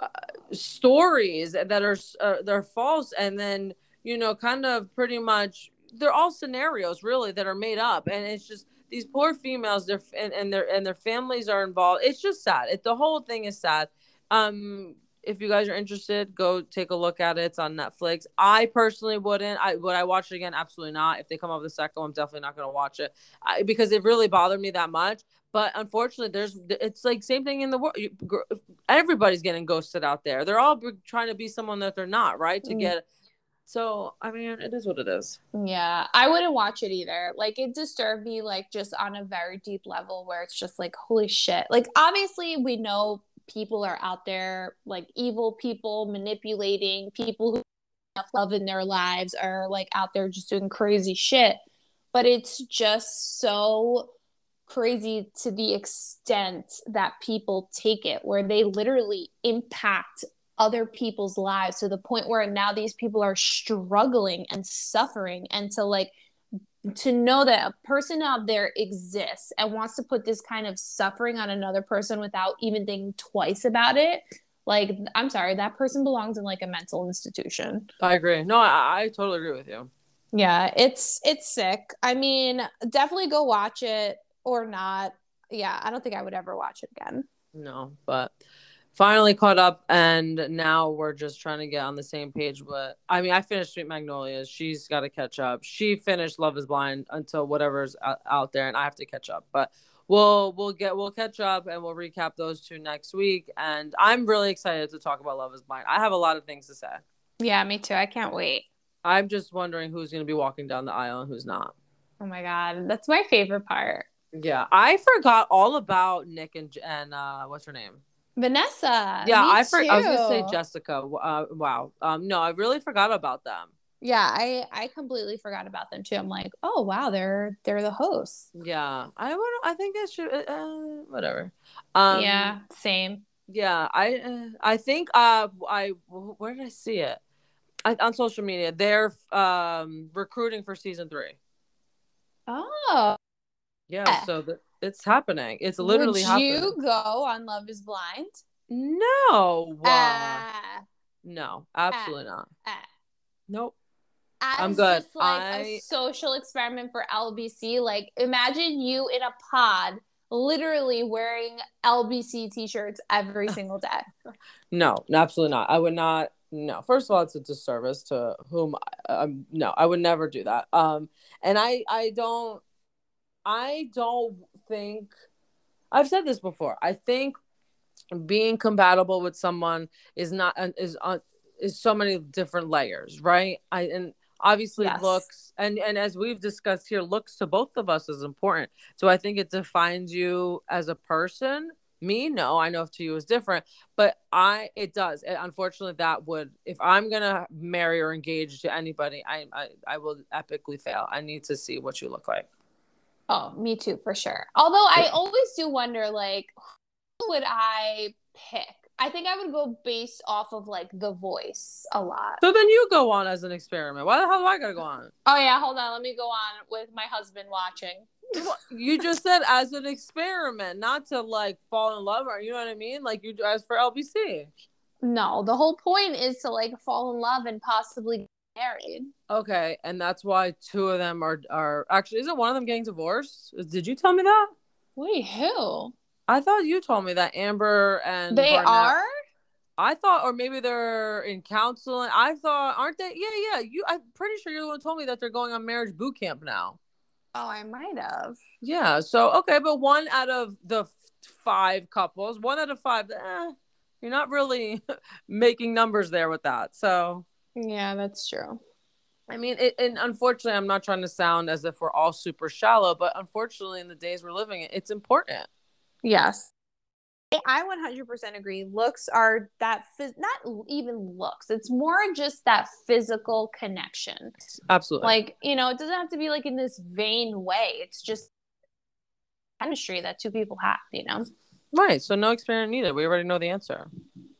[SPEAKER 2] uh, stories that are uh, they're false and then you know kind of pretty much they're all scenarios really that are made up. And it's just these poor females their and, and their and their families are involved. It's just sad. It, the whole thing is sad. Um if you guys are interested go take a look at it. It's on netflix. I personally wouldn't. I would i watch it again? Absolutely not. If they come up with a second i'm definitely not going to watch it. I, because it really bothered me that much. But unfortunately there's it's like same thing in the world everybody's getting ghosted out there. They're all trying to be someone that they're not right? To mm. get so I mean, it is what it is.
[SPEAKER 1] Yeah, I wouldn't watch it either. Like it disturbed me, like just on a very deep level, where it's just like, holy shit. Like obviously, we know people are out there, like evil people manipulating people who have love in their lives are like out there just doing crazy shit. But it's just so crazy to the extent that people take it, where they literally impact other people's lives to the point where now these people are struggling and suffering and to like to know that a person out there exists and wants to put this kind of suffering on another person without even thinking twice about it like i'm sorry that person belongs in like a mental institution.
[SPEAKER 2] I agree. No i, I totally agree with you.
[SPEAKER 1] Yeah it's it's sick. I mean definitely go watch it or not. Yeah i don't think i would ever watch it again.
[SPEAKER 2] No but finally caught up and now we're just trying to get on the same page but i mean i finished sweet magnolias she's got to catch up. She finished love is blind until whatever's out there and i have to catch up. But we'll we'll get we'll catch up and we'll recap those two next week. And i'm really excited to talk about love is blind. I have a lot of things to say.
[SPEAKER 1] Yeah me too. I can't wait.
[SPEAKER 2] I'm just wondering who's going to be walking down the aisle and who's not.
[SPEAKER 1] Oh my god. That's my favorite part.
[SPEAKER 2] Yeah. I forgot all about nick and and uh what's her name
[SPEAKER 1] Vanessa.
[SPEAKER 2] Yeah, I for, I was gonna say Jessica. Uh, wow. Um, no, I really forgot about them.
[SPEAKER 1] Yeah, I I completely forgot about them too. I'm like, oh wow, they're they're the hosts.
[SPEAKER 2] Yeah, I would. I think I should. Uh, uh, whatever. Um,
[SPEAKER 1] yeah, same.
[SPEAKER 2] Yeah, I uh, I think uh I where did I see it? I, on social media, they're um recruiting for season three.
[SPEAKER 1] Oh.
[SPEAKER 2] Yeah, so the, it's happening. It's literally Would happening.
[SPEAKER 1] you go on Love is Blind?
[SPEAKER 2] No. Uh, no, absolutely uh, not. Uh, nope.
[SPEAKER 1] As I'm good. Just like I... a social experiment for LBC. Like imagine you in a pod literally wearing LBC t-shirts every [LAUGHS] single day.
[SPEAKER 2] no, absolutely not. I would not no first of all it's a disservice to whom um no i would never do that um and i i don't i don't think I've said this before. I think being compatible with someone is not uh, is on is so many different layers, right? I and obviously yes. looks and and as we've discussed here, looks to both of us is important. So I think it defines you as a person. Me, no, I know if to you is different, but I it does. unfortunately, that would if I'm gonna marry or engage to anybody, I I, I will epically fail. I need to see what you look like.
[SPEAKER 1] Oh, me too, for sure. Although I always do wonder, like, who would I pick? I think I would go based off of like the voice a lot.
[SPEAKER 2] So then you go on as an experiment. Why the hell do I gotta go on?
[SPEAKER 1] Oh yeah, hold on. Let me go on with my husband watching.
[SPEAKER 2] you just said as an experiment, not to like fall in love or you know what I mean? Like you as for LBC.
[SPEAKER 1] No, the whole point is to like fall in love and possibly married.
[SPEAKER 2] Okay, and that's why two of them are are actually isn't one of them getting divorced? Did you tell me that?
[SPEAKER 1] Wait, who?
[SPEAKER 2] I thought you told me that Amber and
[SPEAKER 1] they Barnett, are.
[SPEAKER 2] I thought, or maybe they're in counseling. I thought, aren't they? Yeah, yeah. You, I'm pretty sure you're the one told me that they're going on marriage boot camp now.
[SPEAKER 1] Oh, I might have.
[SPEAKER 2] Yeah. So okay, but one out of the five couples, one out of five. Eh, you're not really [LAUGHS] making numbers there with that. So
[SPEAKER 1] yeah, that's true.
[SPEAKER 2] I mean, it, and unfortunately, I'm not trying to sound as if we're all super shallow, but unfortunately, in the days we're living in, it's important.
[SPEAKER 1] Yes. I 100% agree. Looks are that, phys- not even looks, it's more just that physical connection.
[SPEAKER 2] Absolutely.
[SPEAKER 1] Like, you know, it doesn't have to be like in this vain way. It's just chemistry that two people have, you know?
[SPEAKER 2] Right. So no experiment needed. We already know the answer.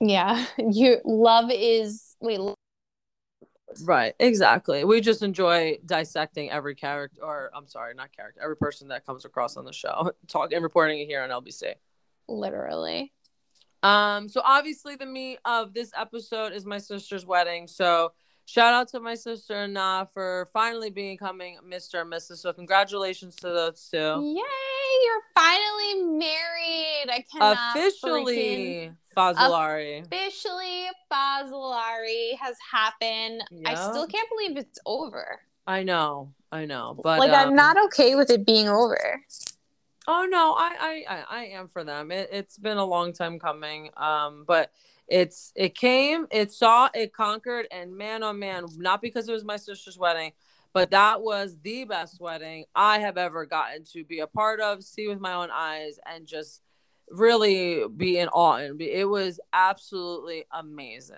[SPEAKER 1] Yeah. [LAUGHS] You love is, wait,
[SPEAKER 2] Right, exactly. We just enjoy dissecting every character, or I'm sorry, not character, every person that comes across on the show, [LAUGHS] talk and reporting it here on LBC.
[SPEAKER 1] Literally.
[SPEAKER 2] Um, so obviously the meat of this episode is my sister's wedding. So shout out to my sister Na for finally becoming Mr. and Mrs. So congratulations to those two.
[SPEAKER 1] Yay! You're finally married. I cannot
[SPEAKER 2] Officially Fazolari.
[SPEAKER 1] officially Fazolari has happened. I still can't believe it's over.
[SPEAKER 2] I know, I know, but
[SPEAKER 1] like
[SPEAKER 2] um,
[SPEAKER 1] I'm not okay with it being over.
[SPEAKER 2] Oh no, I I I, I am for them. It, it's been a long time coming. Um, but it's it came, it saw, it conquered, and man oh man, not because it was my sister's wedding, but that was the best wedding I have ever gotten to be a part of, see with my own eyes, and just really be in awe. And be, it was absolutely amazing.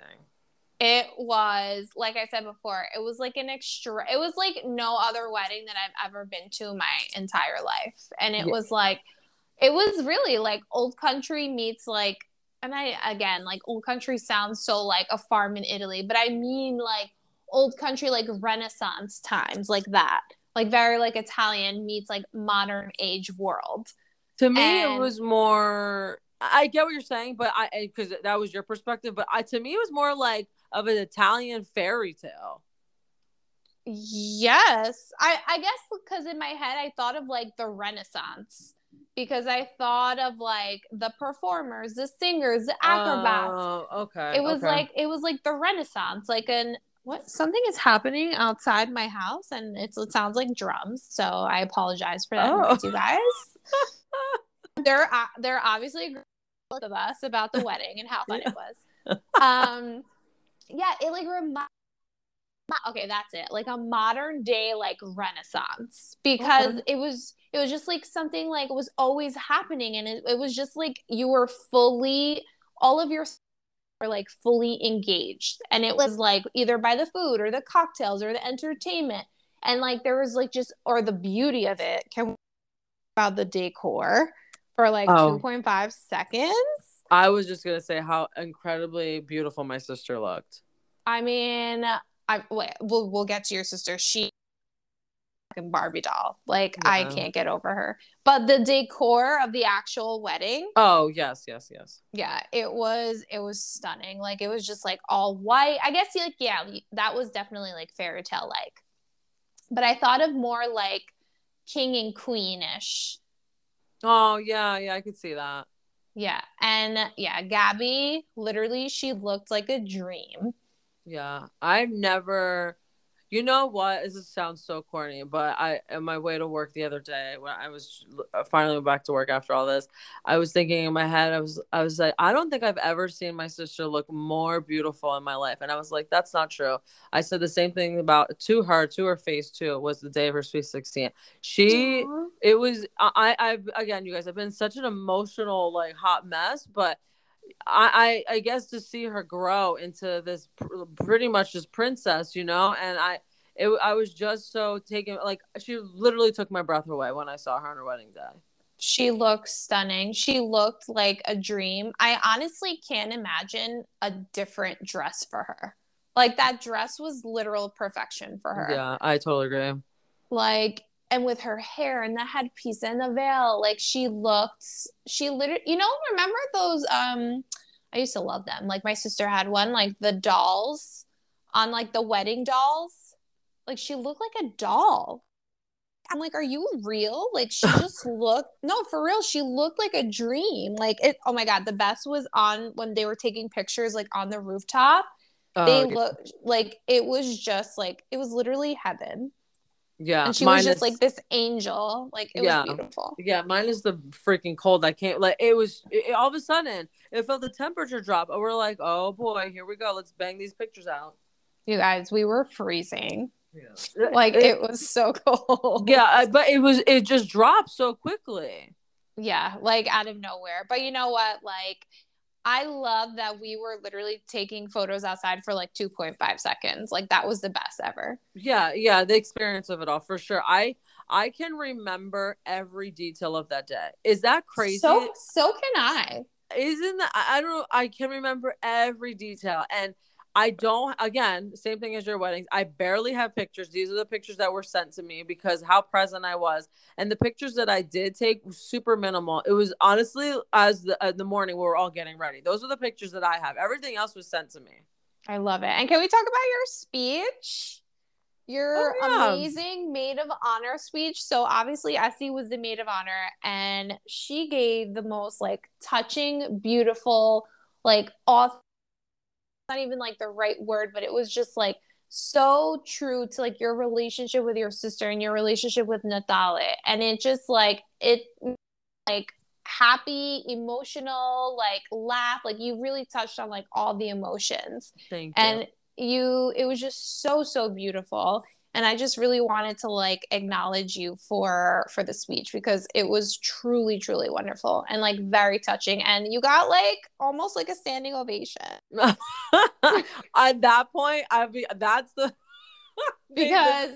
[SPEAKER 1] It was like I said before, it was like an extra it was like no other wedding that I've ever been to my entire life. And it
[SPEAKER 2] Yeah.
[SPEAKER 1] was like it was really like old country meets like and I again like old country sounds so like a farm in Italy, but I mean like old country like renaissance times like that. Like very like Italian meets like modern age world.
[SPEAKER 2] To me, it was more. I get what you're saying, but I because that was your perspective. But I to me, it was more like of an Italian fairy tale.
[SPEAKER 1] Yes. I I guess because in my head I thought of like the Renaissance because I thought of like the performers, the singers, the acrobats.
[SPEAKER 2] Oh, okay.
[SPEAKER 1] it was
[SPEAKER 2] okay.
[SPEAKER 1] like it was like the Renaissance, like an what something is happening outside my house and it's, it sounds like drums. So I apologize for that,
[SPEAKER 2] Oh.
[SPEAKER 1] you guys. [LAUGHS] they're uh, they're obviously with us about the wedding and how fun it was. Um, yeah, it like remind. Okay, that's it. Like a modern day like Renaissance because
[SPEAKER 2] Okay.
[SPEAKER 1] it was it was just like something like was always happening and it, it was just like you were fully all of your were like fully engaged and it was like either by the food or the cocktails or the entertainment and like there was like just or the beauty of it can we talk about the decor for like
[SPEAKER 2] Oh.
[SPEAKER 1] 2.5 seconds
[SPEAKER 2] I was just gonna say how incredibly beautiful my sister looked.
[SPEAKER 1] i mean i we'll, we'll get to your sister. She fucking barbie doll. Like i can't get over her. But the decor of the actual wedding
[SPEAKER 2] Oh yes, yes, yes.
[SPEAKER 1] yeah it was it was stunning. Like it was just like all white. I guess like yeah that was definitely like fairy tale like. But i thought of more like king and queenish.
[SPEAKER 2] Oh yeah, yeah, I could see that.
[SPEAKER 1] yeah and yeah gabby literally she looked like a dream
[SPEAKER 2] Yeah, I've never. You know what? This sounds so corny, but I, on my way to work the other day, when I was uh, finally back to work after all this, I was thinking in my head, I was, I was like, I don't think I've ever seen my sister look more beautiful in my life, and I was like, that's not true. I said the same thing about to her, to her face too. It was the day of her sweet sixteen. She, it was, I, I've again, you guys, I've been such an emotional, like, hot mess, but I, I I guess to see her grow into this pr- pretty much this princess, you know, and I it I was just so taken like she literally took my breath away when I saw her on her wedding day.
[SPEAKER 1] she looked stunning. She looked like a dream. I honestly can't imagine a different dress for her. Like that dress was literal perfection for her.
[SPEAKER 2] Yeah, I totally agree.
[SPEAKER 1] like and with her hair and the headpiece and the veil. Like she looked she literally you know remember those um i used to love them. Like my sister had one like the dolls on like the wedding dolls. Like she looked like a doll. I'm like are you real? Like she [LAUGHS] just looked no for real she looked like a dream. Like it oh my god the best was on when they were taking pictures like on the rooftop.
[SPEAKER 2] Oh,
[SPEAKER 1] they
[SPEAKER 2] yeah.
[SPEAKER 1] looked like it was just like it was literally heaven
[SPEAKER 2] yeah,
[SPEAKER 1] and she was just
[SPEAKER 2] is-
[SPEAKER 1] like this angel like it
[SPEAKER 2] Yeah.
[SPEAKER 1] was beautiful
[SPEAKER 2] Yeah, mine is the freaking cold. I can't like it was it, all of a sudden it felt the temperature drop, and we're like, oh boy, here we go. Let's bang these pictures out.
[SPEAKER 1] you guys we were freezing
[SPEAKER 2] Yeah. [LAUGHS]
[SPEAKER 1] like it, was so [LAUGHS] cold
[SPEAKER 2] yeah, but it was it just dropped so quickly.
[SPEAKER 1] yeah like out of nowhere but you know what like i love that we were literally taking photos outside for like 2.5 seconds like that was the best ever
[SPEAKER 2] Yeah, yeah, the experience of it all for sure. I I can remember every detail of that day. Is that crazy?
[SPEAKER 1] so so can i
[SPEAKER 2] Isn't that I I don't know, I can remember every detail and I don't again, same thing as your weddings. I barely have pictures. These are the pictures that were sent to me because how present I was. And the pictures that I did take were super minimal. It was honestly as the uh, the morning we were all getting ready. Those are the pictures that I have. Everything else was sent to me.
[SPEAKER 1] I love it. And can we talk about your speech? Your
[SPEAKER 2] Oh, yeah.
[SPEAKER 1] amazing maid of honor speech. So obviously Este was the maid of honor and she gave the most like touching, beautiful, like off not even like the right word, but it was just like so true to like your relationship with your sister and your relationship with Natale. And it just like it like happy, emotional, like laugh. Like you really touched on like all the emotions
[SPEAKER 2] Thank you.
[SPEAKER 1] and you it was just so so beautiful and i just really wanted to like acknowledge you for for the speech because it was truly truly wonderful and like very touching. And you got like almost like a standing ovation. [LAUGHS]
[SPEAKER 2] At that point, I'd be that's the [LAUGHS]
[SPEAKER 1] because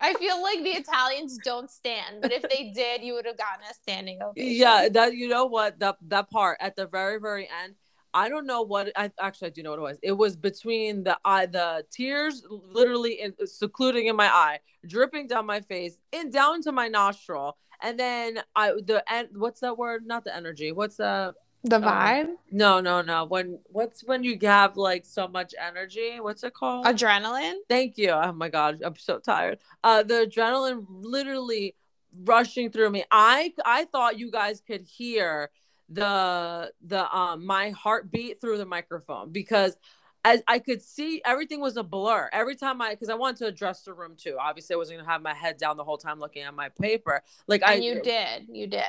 [SPEAKER 1] i feel like the italians don't stand but if they did you would have gotten a standing ovation.
[SPEAKER 2] yeah that you know what? That that part at the very very end i don't know what i actually i do know what it was. It was between the eye the tears literally in, secluding in my eye dripping down my face and down to my nostril and then i the and what's that word? Not the energy. What's the
[SPEAKER 1] the vibe?
[SPEAKER 2] no no no. When what's when you have like so much energy? What's it called?
[SPEAKER 1] Adrenaline?
[SPEAKER 2] Thank you. Oh my god, I'm so tired. Uh the adrenaline literally rushing through me. I I thought you guys could hear the the um my heartbeat through the microphone because as I could see everything was a blur every time I because I wanted to address the room too. Obviously, I wasn't gonna have my head down the whole time looking at my paper. Like I
[SPEAKER 1] you did you did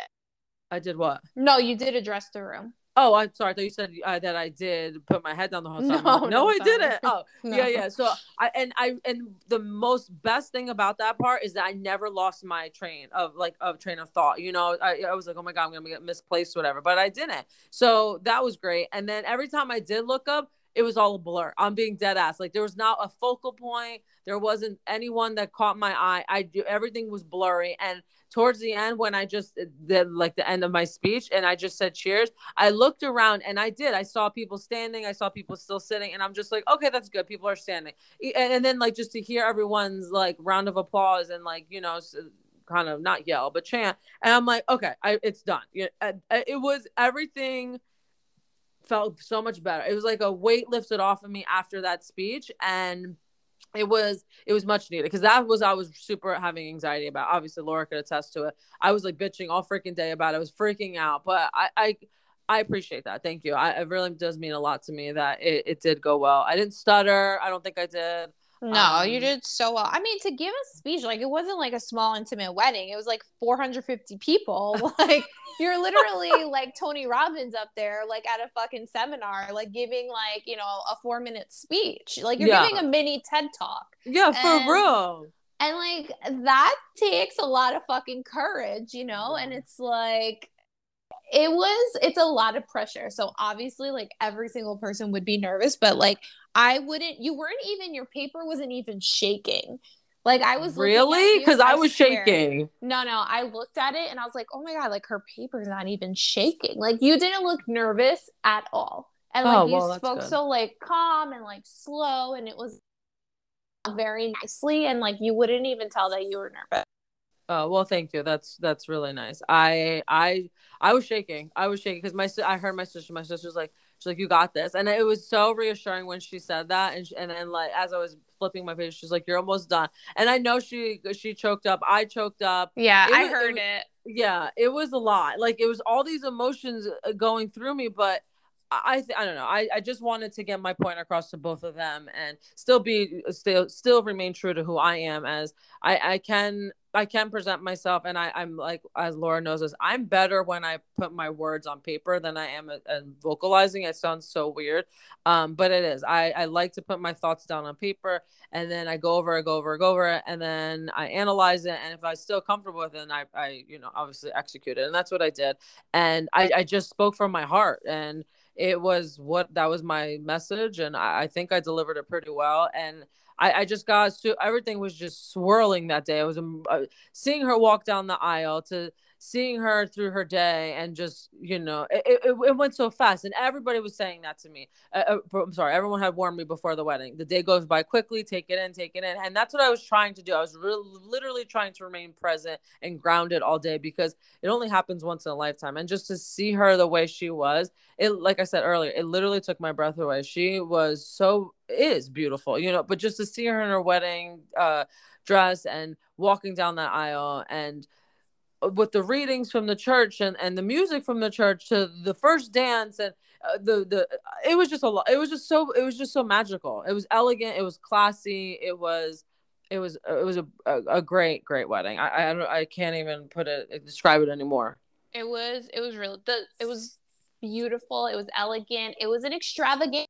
[SPEAKER 2] I did what?
[SPEAKER 1] no you did address the room
[SPEAKER 2] Oh, I'm sorry. I thought you said uh, that I did put my head down the whole time.
[SPEAKER 1] No,
[SPEAKER 2] no,
[SPEAKER 1] no,
[SPEAKER 2] I didn't. Oh, [LAUGHS]
[SPEAKER 1] No.
[SPEAKER 2] yeah, yeah. So I and I and the most best thing about that part is that I never lost my train of like of train of thought. You know, I, I was like, oh my god, I'm gonna get misplaced, whatever. But I didn't. So that was great. And then every time I did look up, it was all a blur. I'm being dead ass. Like there was not a focal point. There wasn't anyone that caught my eye. I do everything was blurry. And towards the end, when I just did like the end of my speech and I just said cheers, I looked around and I did. I saw people standing. I saw people still sitting, and I'm just like, okay, that's good. People are standing. And, and then like just to hear everyone's like round of applause and like you know. kind of not yell but chant and i'm like okay I, it's done uh, uh, it was everything felt so much better. It was like a weight lifted off of me after that speech and it was it was much needed because that was I was super having anxiety about. Obviously, Laura could attest to it. I was like bitching all freaking day about it. I was freaking out, but I I, I appreciate that. Thank you. I, it really does mean a lot to me that it, it did go well. I didn't stutter. I don't think I did.
[SPEAKER 1] No, you
[SPEAKER 2] Um,
[SPEAKER 1] did so well. I mean, to give a speech, like it wasn't like a small intimate wedding. It was like 450 people. [LAUGHS] Like you're literally [LAUGHS] like Tony Robbins up there, like at a fucking seminar, like giving like, you know, a four minute speech. Like you're
[SPEAKER 2] Yeah.
[SPEAKER 1] giving a mini TED talk.
[SPEAKER 2] Yeah, for
[SPEAKER 1] And-
[SPEAKER 2] real.
[SPEAKER 1] And like that takes a lot of fucking courage, you know? And it's like it was it's a lot of pressure. So obviously like every single person would be nervous, but like I wouldn't you weren't even your paper wasn't even shaking. Like I was
[SPEAKER 2] Really? Because I was
[SPEAKER 1] swear.
[SPEAKER 2] shaking.
[SPEAKER 1] No, no, I looked at it and I was like, "Oh my god, like her paper's not even shaking." Like you didn't look nervous at all. And like
[SPEAKER 2] Oh,
[SPEAKER 1] you
[SPEAKER 2] well,
[SPEAKER 1] spoke so like calm and like slow and it was very nicely and like you wouldn't even tell that you were nervous.
[SPEAKER 2] Oh well, thank you. That's that's really nice. I I I was shaking. I was shaking because my I heard my sister. My sister's like she's like you got this, and it was so reassuring when she said that. And sh and then like as I was flipping my page, she's like you're almost done. And I know she she choked up. I choked up.
[SPEAKER 1] Yeah,
[SPEAKER 2] It
[SPEAKER 1] I
[SPEAKER 2] was- it
[SPEAKER 1] heard
[SPEAKER 2] was-
[SPEAKER 1] it.
[SPEAKER 2] Yeah, it was a lot. Like it was all these emotions uh, going through me, but. I I th- I don't know. I, I just wanted to get my point across to both of them and still be still still remain true to who I am as I I can I can present myself, and I, I'm like, as Laura knows this, I'm better when I put my words on paper than I am at, at vocalizing. It sounds so weird, um, but it is. I, I like to put my thoughts down on paper, and then I go over, it, go over, it, go over it, and then I analyze it. And if I'm still comfortable with it, then I, I, you know, obviously execute it, and that's what I did. And I, I just spoke from my heart, and it was what that was my message, and I, I think I delivered it pretty well. And I, I just got everything was just swirling that day. I was um, uh, seeing her walk down the aisle to seeing her through her day and just you know it, it, it went so fast and everybody was saying that to me uh, uh i'm sorry everyone had warned me before the wedding the day goes by quickly take it in take it in and that's what i was trying to do i was re- literally trying to remain present and grounded all day because it only happens once in a lifetime and just to see her the way she was it like i said earlier it literally took my breath away she was so is beautiful you know but just to see her in her wedding uh dress and walking down that aisle and with the readings from the church and, and the music from the church to the first dance and uh, the the it was just a lot it was just so it was just so magical it was elegant it was classy it was it was it was a, a, a great great wedding I, I I can't even put it describe it anymore
[SPEAKER 1] it was it was real the it was beautiful it was elegant it was an extravaganza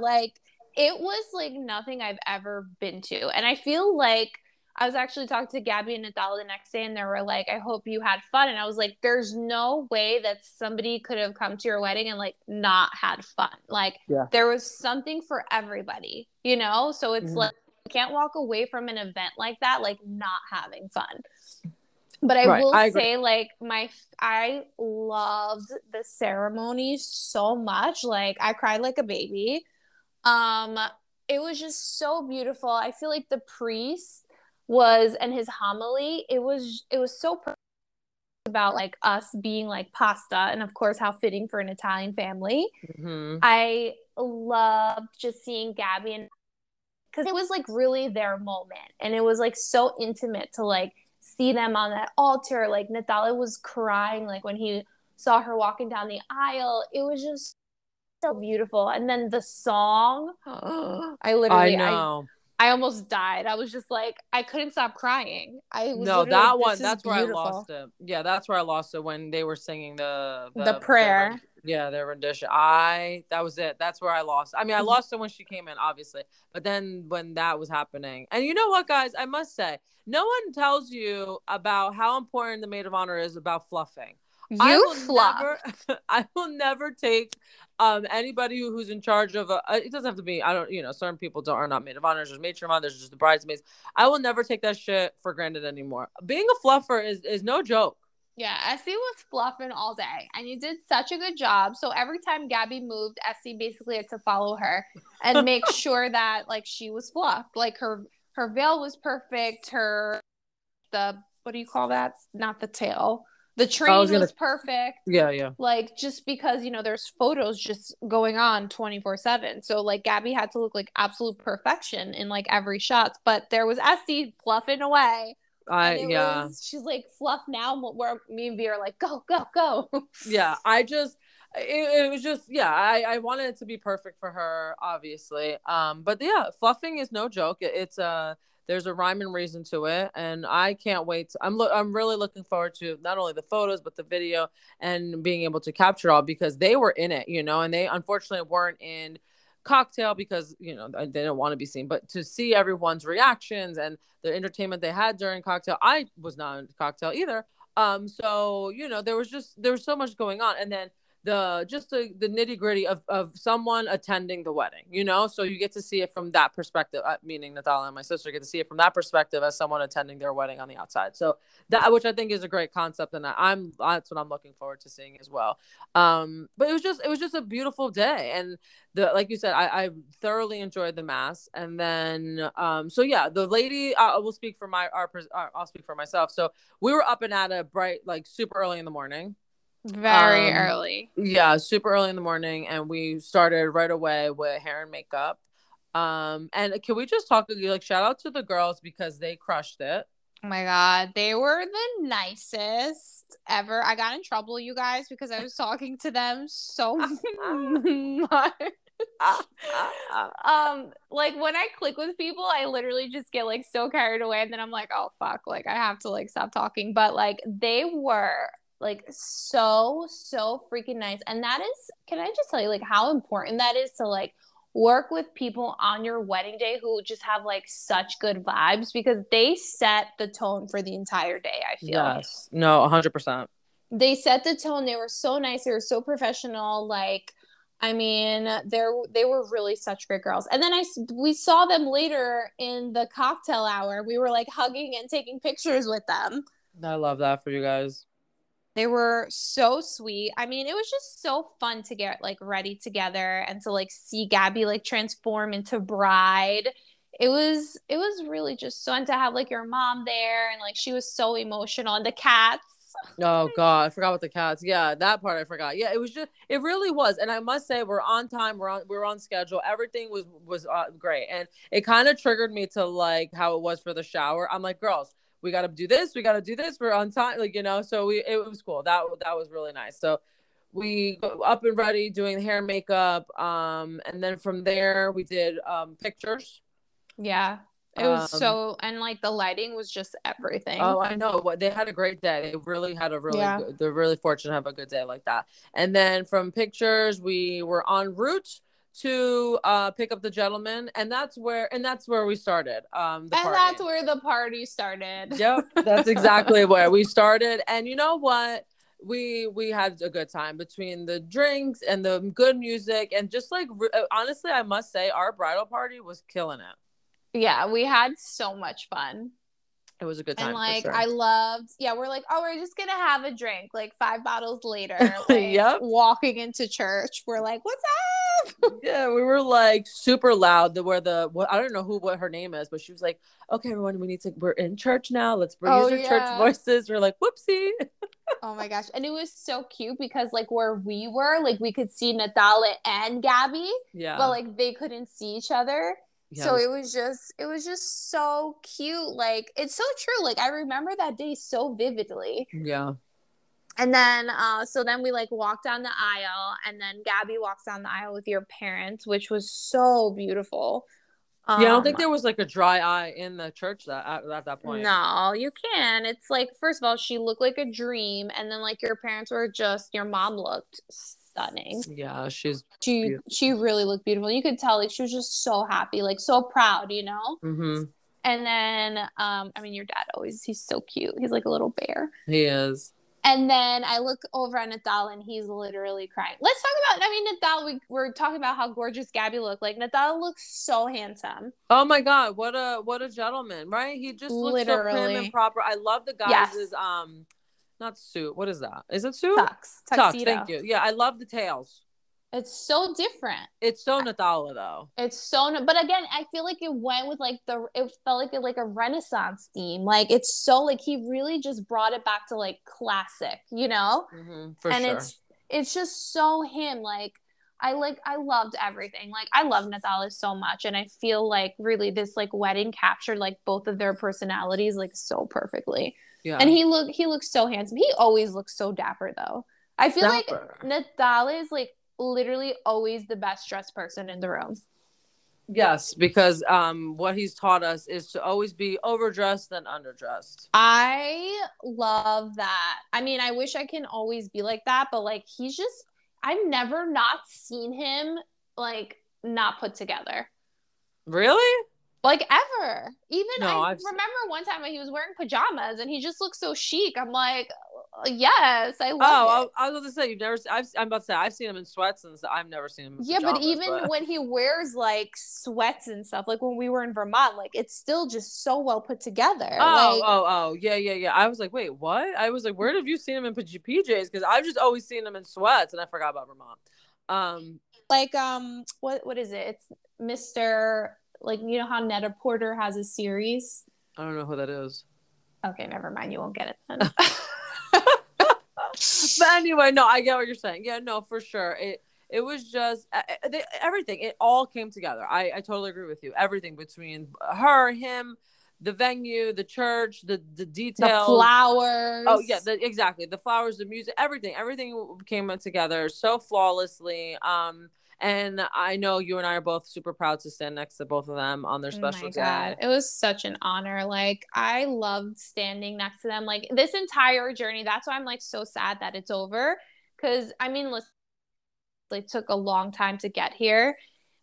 [SPEAKER 1] like it was like nothing I've ever been to and I feel like I was actually talking to Gabby and Natalia the next day, and they were like, I hope you had fun. And I was like, there's no way that somebody could have come to your wedding and like not had fun. Like, yeah. there was something for everybody, you know? So it's mm-hmm. like, you can't walk away from an event like that, like not having fun. But I right. will I say, like, my, I loved the ceremony so much. Like, I cried like a baby. Um, it was just so beautiful. I feel like the priest was and his homily it was it was so about like us being like pasta and of course how fitting for an italian family. Mm-hmm. i loved just seeing gabby and because it was like really their moment and it was like so intimate to like see them on that altar. Like natalia was crying like when he saw her walking down the aisle. It was just so beautiful. And then the song. [GASPS] I literally
[SPEAKER 2] I know. I,
[SPEAKER 1] I almost died. I was just like, I couldn't stop crying. I was
[SPEAKER 2] no, that one. That's where beautiful. I lost it. Yeah, that's where I lost it when they were singing the
[SPEAKER 1] the, the prayer.
[SPEAKER 2] yeah, their rendition. I that was it. That's where I lost. I mean, I mm-hmm. lost it when she came in, obviously, but then when that was happening, and you know what, guys, I must say, no one tells you about how important the maid of honor is about fluffing.
[SPEAKER 1] You I will.
[SPEAKER 2] Never, [LAUGHS] I will never take um anybody who's in charge of a uh, it doesn't have to be i don't you know certain people don't are not maid of honors there's matron of honor there's just the bridesmaids i will never take that shit for granted anymore being a fluffer is is no joke
[SPEAKER 1] yeah, Este was fluffing all day, and you did such a good job. So every time Gabby moved, Este basically had to follow her and [LAUGHS] make sure that like she was fluffed. Like her her veil was perfect. Her the what do you call that? Not the tail. The train was, gonna... was, perfect.
[SPEAKER 2] Yeah, yeah.
[SPEAKER 1] Like just because you know there's photos just going on 24 seven, so like Gabby had to look like absolute perfection in like every shot. But there was Este fluffing away.
[SPEAKER 2] I yeah.
[SPEAKER 1] Was, she's like fluff now. Where me and V are like go go go. [LAUGHS]
[SPEAKER 2] yeah, I just it, it, was just yeah I, I wanted it to be perfect for her obviously um but yeah fluffing is no joke it, it's a uh, there's a rhyme and reason to it and i can't wait to, i'm lo- i'm really looking forward to not only the photos but the video and being able to capture all because they were in it you know and they unfortunately weren't in cocktail because you know they didn't want to be seen but to see everyone's reactions and the entertainment they had during cocktail i was not in cocktail either. Um so you know there was just there was so much going on and then the just the, the nitty gritty of, of someone attending the wedding, you know? So you get to see it from that perspective, uh, meaning Natalia and my sister get to see it from that perspective as someone attending their wedding on the outside. So that, which I think is a great concept. And I'm, that's what I'm looking forward to seeing as well. Um, but it was just, it was just a beautiful day. And the, like you said, I, I thoroughly enjoyed the mass. And then, um, so yeah, the lady, I will speak for my, our, our, I'll speak for myself. So we were up and at a bright, like super early in the morning
[SPEAKER 1] very um, early.
[SPEAKER 2] Yeah, super early in the morning, and we started right away with hair and makeup. Um, and can we just talk like shout out to the girls because they crushed it.
[SPEAKER 1] Oh my god, they were the nicest ever. I got in trouble, you guys, because I was talking to them so [LAUGHS] [LAUGHS] much. um like when i click with people i literally just get like so carried away and then i'm like oh fuck like i have to like stop talking but like they were like so so freaking nice. And that is can i just tell you like how important that is to like work with people on your wedding day who just have like such good vibes because they set the tone for the entire day i feel.
[SPEAKER 2] Yes. No 100%
[SPEAKER 1] they set the tone. They were so nice. They were so professional. Like I mean, they're they were really such great girls. And then I we saw them later in the cocktail hour. We were like hugging and taking pictures with them.
[SPEAKER 2] I love that for you guys
[SPEAKER 1] They were so sweet. I mean, it was just so fun to get like ready together and to like see Gabby like transform into bride. It was it was really just fun to have like your mom there and like she was so emotional and the cats. [LAUGHS]
[SPEAKER 2] Oh god, I forgot about the cats. Yeah, that part I forgot. Yeah, it was just it really was. And I must say we're on time, we're on we're on schedule. Everything was was uh, great. And it kind of triggered me to like how it was for the shower. I'm like, "Girls, we got to do this, we got to do this. We're on time." Like, you know, so we it was cool. That that was really nice. So we up and ready doing hair and makeup um and then from there we did um pictures
[SPEAKER 1] Yeah. It was
[SPEAKER 2] Um,
[SPEAKER 1] so and like the lighting was just everything.
[SPEAKER 2] Oh, I know. What they had a great day. They really had a really
[SPEAKER 1] Yeah.
[SPEAKER 2] good, they're really fortunate to have a good day like that. And then from pictures, we were en route to uh pick up the gentleman, and that's where and that's where we started. Um the
[SPEAKER 1] and
[SPEAKER 2] party.
[SPEAKER 1] that's where the party started.
[SPEAKER 2] Yep, that's [LAUGHS] exactly where we started. And you know what? We we had a good time between the drinks and the good music and just like uh, honestly, I must say our bridal party was killing it.
[SPEAKER 1] Yeah, we had so much fun.
[SPEAKER 2] It was a good time.
[SPEAKER 1] and like
[SPEAKER 2] sure.
[SPEAKER 1] I loved, yeah, we're like, oh, we're just gonna have a drink. Like five bottles later, [LAUGHS] like,
[SPEAKER 2] Yep.
[SPEAKER 1] walking into church, we're like, what's up? [LAUGHS]
[SPEAKER 2] Yeah, we were like super loud. The where the what I don't know who what her name is, but she was like, "Okay, everyone, we need to. We're in church now. Let's bring
[SPEAKER 1] Oh, yeah.
[SPEAKER 2] church voices." We're like, "Whoopsie."
[SPEAKER 1] Oh my gosh, and it was so cute because like where we were, like we could see Natale and Gabby,
[SPEAKER 2] Yeah,
[SPEAKER 1] but like they couldn't see each other. So
[SPEAKER 2] it
[SPEAKER 1] it was just, it was just so cute. Like it's so true. Like I remember that day so vividly.
[SPEAKER 2] yeah,
[SPEAKER 1] And then, uh, so then we like walked down the aisle, and then Gabby walks down the aisle with your parents, which was so beautiful.
[SPEAKER 2] yeah. I don't think
[SPEAKER 1] Um,
[SPEAKER 2] there was like a dry eye in the church that at, at that point.
[SPEAKER 1] No, you can. It's like first of all, she looked like a dream, and then like your parents were just your mom looked stunning.
[SPEAKER 2] Yeah, she's.
[SPEAKER 1] She
[SPEAKER 2] Beautiful.
[SPEAKER 1] she really looked beautiful. You could tell like she was just so happy, like so proud, you know.
[SPEAKER 2] hmm
[SPEAKER 1] And then, um, I mean, your dad always he's so cute. He's like a little bear.
[SPEAKER 2] He is.
[SPEAKER 1] And then I look over at Natale and he's literally crying. Let's talk about, I mean, Natale, we, we're talking about how gorgeous Gabby looked. Like, Natale looks so handsome.
[SPEAKER 2] Oh my god, what a what a gentleman, right? He just looks so prim
[SPEAKER 1] Literally.
[SPEAKER 2] and proper. I love the guys'
[SPEAKER 1] Yes.
[SPEAKER 2] um, not suit. What is that? Is it suit?
[SPEAKER 1] Tux,
[SPEAKER 2] Tux,
[SPEAKER 1] tuxedo.
[SPEAKER 2] Thank you. Yeah, I love the tails.
[SPEAKER 1] It's so different.
[SPEAKER 2] It's so Natale though.
[SPEAKER 1] It's so, but again, I feel like it went with like the, it felt like a, like a Renaissance theme. Like, it's so, like, he really just brought it back to like classic, you know?
[SPEAKER 2] hmm for
[SPEAKER 1] and
[SPEAKER 2] sure.
[SPEAKER 1] it's, it's just so him. Like, I like, I loved everything. Like, I love Natalis so much. And I feel like really this like wedding captured like both of their personalities like so perfectly.
[SPEAKER 2] Yeah.
[SPEAKER 1] And he look he looks so handsome. He always looks so dapper though. I feel
[SPEAKER 2] Dapper.
[SPEAKER 1] like Natale is like literally always the best dressed person in the room.
[SPEAKER 2] Yes, because um, what he's taught us is to always be overdressed than underdressed.
[SPEAKER 1] I love that. I mean, I wish I can always be like that, but like he's just I've never not seen him like not put together.
[SPEAKER 2] Really?
[SPEAKER 1] Like ever. Even
[SPEAKER 2] No,
[SPEAKER 1] I
[SPEAKER 2] I've-
[SPEAKER 1] remember one time when he was wearing pajamas and he just looked so chic. I'm like, yes, I love
[SPEAKER 2] Oh,
[SPEAKER 1] it.
[SPEAKER 2] I, I was going to say you've never. I've, I'm about to say I've seen him in sweats and I've never seen him. In
[SPEAKER 1] Yeah, but even
[SPEAKER 2] but-
[SPEAKER 1] when he wears like sweats and stuff, like when we were in Vermont, like it's still just so well put together.
[SPEAKER 2] Oh,
[SPEAKER 1] like,
[SPEAKER 2] oh, oh, yeah, yeah, yeah. I was like, wait, what? I was like, where have you seen him in PJ- PJs? Because I've just always seen him in sweats, and I forgot about Vermont. Um,
[SPEAKER 1] like um, what what is it? It's Mister. Like you know how Net-a-Porter has a series.
[SPEAKER 2] I don't know who that is.
[SPEAKER 1] Okay, never mind. You won't get it then. [LAUGHS] [LAUGHS]
[SPEAKER 2] but anyway, no, I get what you're saying. Yeah, no, for sure. It it was just they, everything. It all came together. I I totally agree with you. Everything between her, him, the venue, the church, the the
[SPEAKER 1] the
[SPEAKER 2] details.
[SPEAKER 1] flowers.
[SPEAKER 2] Oh yeah, the, exactly. The flowers, the music, everything, everything came together so flawlessly. Um, and I know you and I are both super proud to stand next to both of them on their
[SPEAKER 1] Oh
[SPEAKER 2] special
[SPEAKER 1] my
[SPEAKER 2] day.
[SPEAKER 1] It was such an honor. Like I loved standing next to them. Like this entire journey. That's why I'm like so sad that it's over. Cause I mean, listen, it took a long time to get here,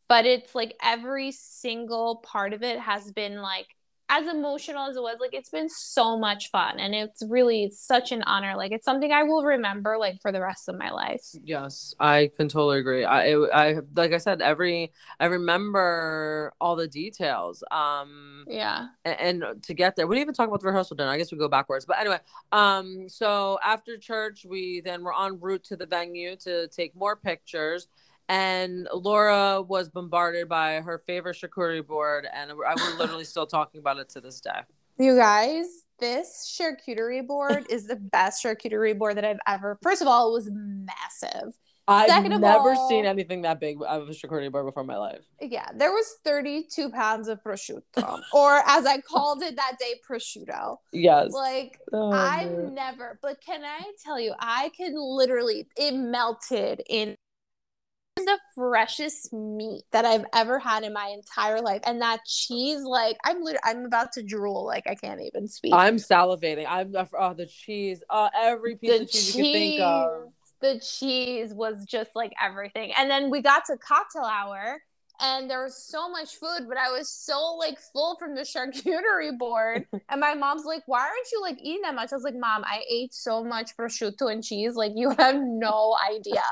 [SPEAKER 1] but it's like every single part of it has been like as emotional as it was, like it's been so much fun and it's really it's such an honor. Like it's something I will remember like for the rest of my life.
[SPEAKER 2] Yes, I can totally agree. I I like I said every I remember all the details. Um
[SPEAKER 1] Yeah.
[SPEAKER 2] and, and to get there, we didn't even talk about the rehearsal dinner. I guess we go backwards. But anyway, um so after church, we then were en route to the venue to take more pictures and Laura was bombarded by her favorite charcuterie board, and I we're literally still talking about it to this day.
[SPEAKER 1] You guys, this charcuterie board is the best charcuterie board that I've ever. First of all, it was massive.
[SPEAKER 2] I've
[SPEAKER 1] Second of
[SPEAKER 2] never
[SPEAKER 1] all-
[SPEAKER 2] seen anything that big of a charcuterie board before in my life.
[SPEAKER 1] Yeah, there was 32 pounds of prosciutto, or as I called it that day, prosciutto.
[SPEAKER 2] Yes.
[SPEAKER 1] Like
[SPEAKER 2] Oh,
[SPEAKER 1] I've
[SPEAKER 2] man.
[SPEAKER 1] never, but can I tell you, I can literally, it melted in the freshest meat that I've ever had in my entire life. And that cheese, like, I'm literally, I'm about to drool. Like, I can't even speak.
[SPEAKER 2] I'm salivating. I'm oh the cheese. Uh, every piece
[SPEAKER 1] the
[SPEAKER 2] of cheese
[SPEAKER 1] cheese,
[SPEAKER 2] you can think of.
[SPEAKER 1] the cheese was just like everything. And then we got to cocktail hour. And there was so much food, but I was so like full from the [LAUGHS] charcuterie board. [LAUGHS] and my mom's like, "Why aren't you like eating that much?" I was like, "Mom, I ate so much prosciutto and cheese. Like you [LAUGHS] have no idea.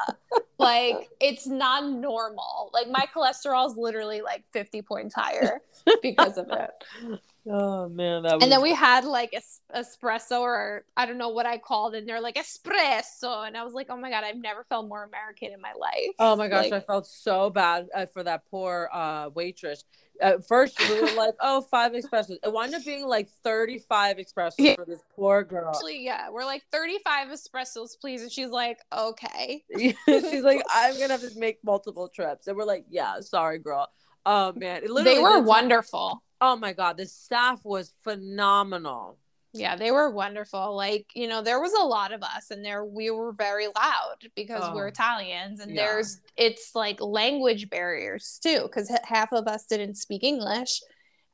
[SPEAKER 1] like it's not normal. Like my cholesterol is literally like fifty points higher because of it."
[SPEAKER 2] Oh man, that was
[SPEAKER 1] And then we had like es- espresso, or I don't know what I called, it, and they're like espresso, and I was like, "Oh my god, I've never felt more American in my life."
[SPEAKER 2] Oh my gosh,
[SPEAKER 1] Like,
[SPEAKER 2] I felt so bad uh, for that poor uh, waitress. At first, we were like, [LAUGHS] oh, five five espressos." It wound up being like thirty-five espressos
[SPEAKER 1] Yeah.
[SPEAKER 2] for this poor girl.
[SPEAKER 1] actually, yeah, we're like thirty-five espressos, please, and she's like, "Okay." [LAUGHS]
[SPEAKER 2] She's like, [LAUGHS] "I'm gonna have to make multiple trips," and we're like, "Yeah, sorry, girl." Oh man,
[SPEAKER 1] They were wonderful.
[SPEAKER 2] Oh my god, the staff was phenomenal.
[SPEAKER 1] Yeah, they were wonderful. Like, you know, there was a lot of us and there we were very loud because we're
[SPEAKER 2] Oh.
[SPEAKER 1] Italians and
[SPEAKER 2] Yeah.
[SPEAKER 1] there's it's like language barriers too cuz half of us didn't speak English.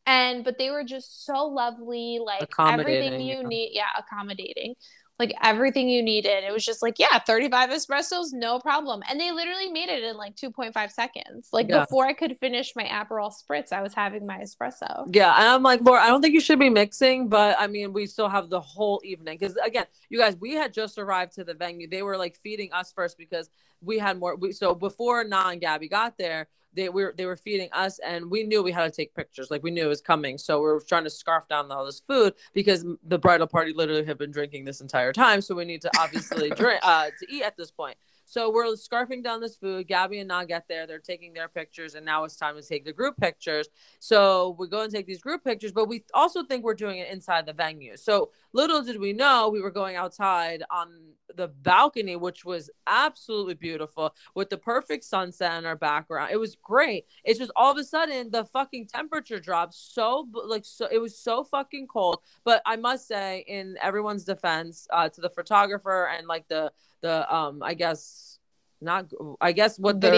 [SPEAKER 1] And but they were just so lovely, like everything you
[SPEAKER 2] yeah.
[SPEAKER 1] need, yeah, accommodating. Like everything you needed. It was just like, yeah, 35 espressos, no problem. And they literally made it in like 2.5 seconds. Like
[SPEAKER 2] Yeah.
[SPEAKER 1] before I could finish my Aperol spritz, I was having my espresso.
[SPEAKER 2] Yeah, and I'm like, Laura, I don't think you should be mixing, but I mean, we still have the whole evening because again, you guys, we had just arrived to the venue. They were like feeding us first because we had more. We, so before Na and Gabby got there, they were they were feeding us, and we knew we had to take pictures. Like we knew it was coming, so we are trying to scarf down all this food because the bridal party literally had been drinking this entire time. So we need to obviously [LAUGHS] drink uh, to eat at this point. So we're scarfing down this food. Gabby and Na get there. They're taking their pictures, and now it's time to take the group pictures. So we go and take these group pictures, but we also think we're doing it inside the venue. So little did we know we were going outside on the balcony, which was absolutely beautiful with the perfect sunset in our background. It was great. It's just all of a sudden the fucking temperature dropped so like so it was so fucking cold. But I must say, in everyone's defense, uh, to the photographer and like the the um I guess not I guess what their,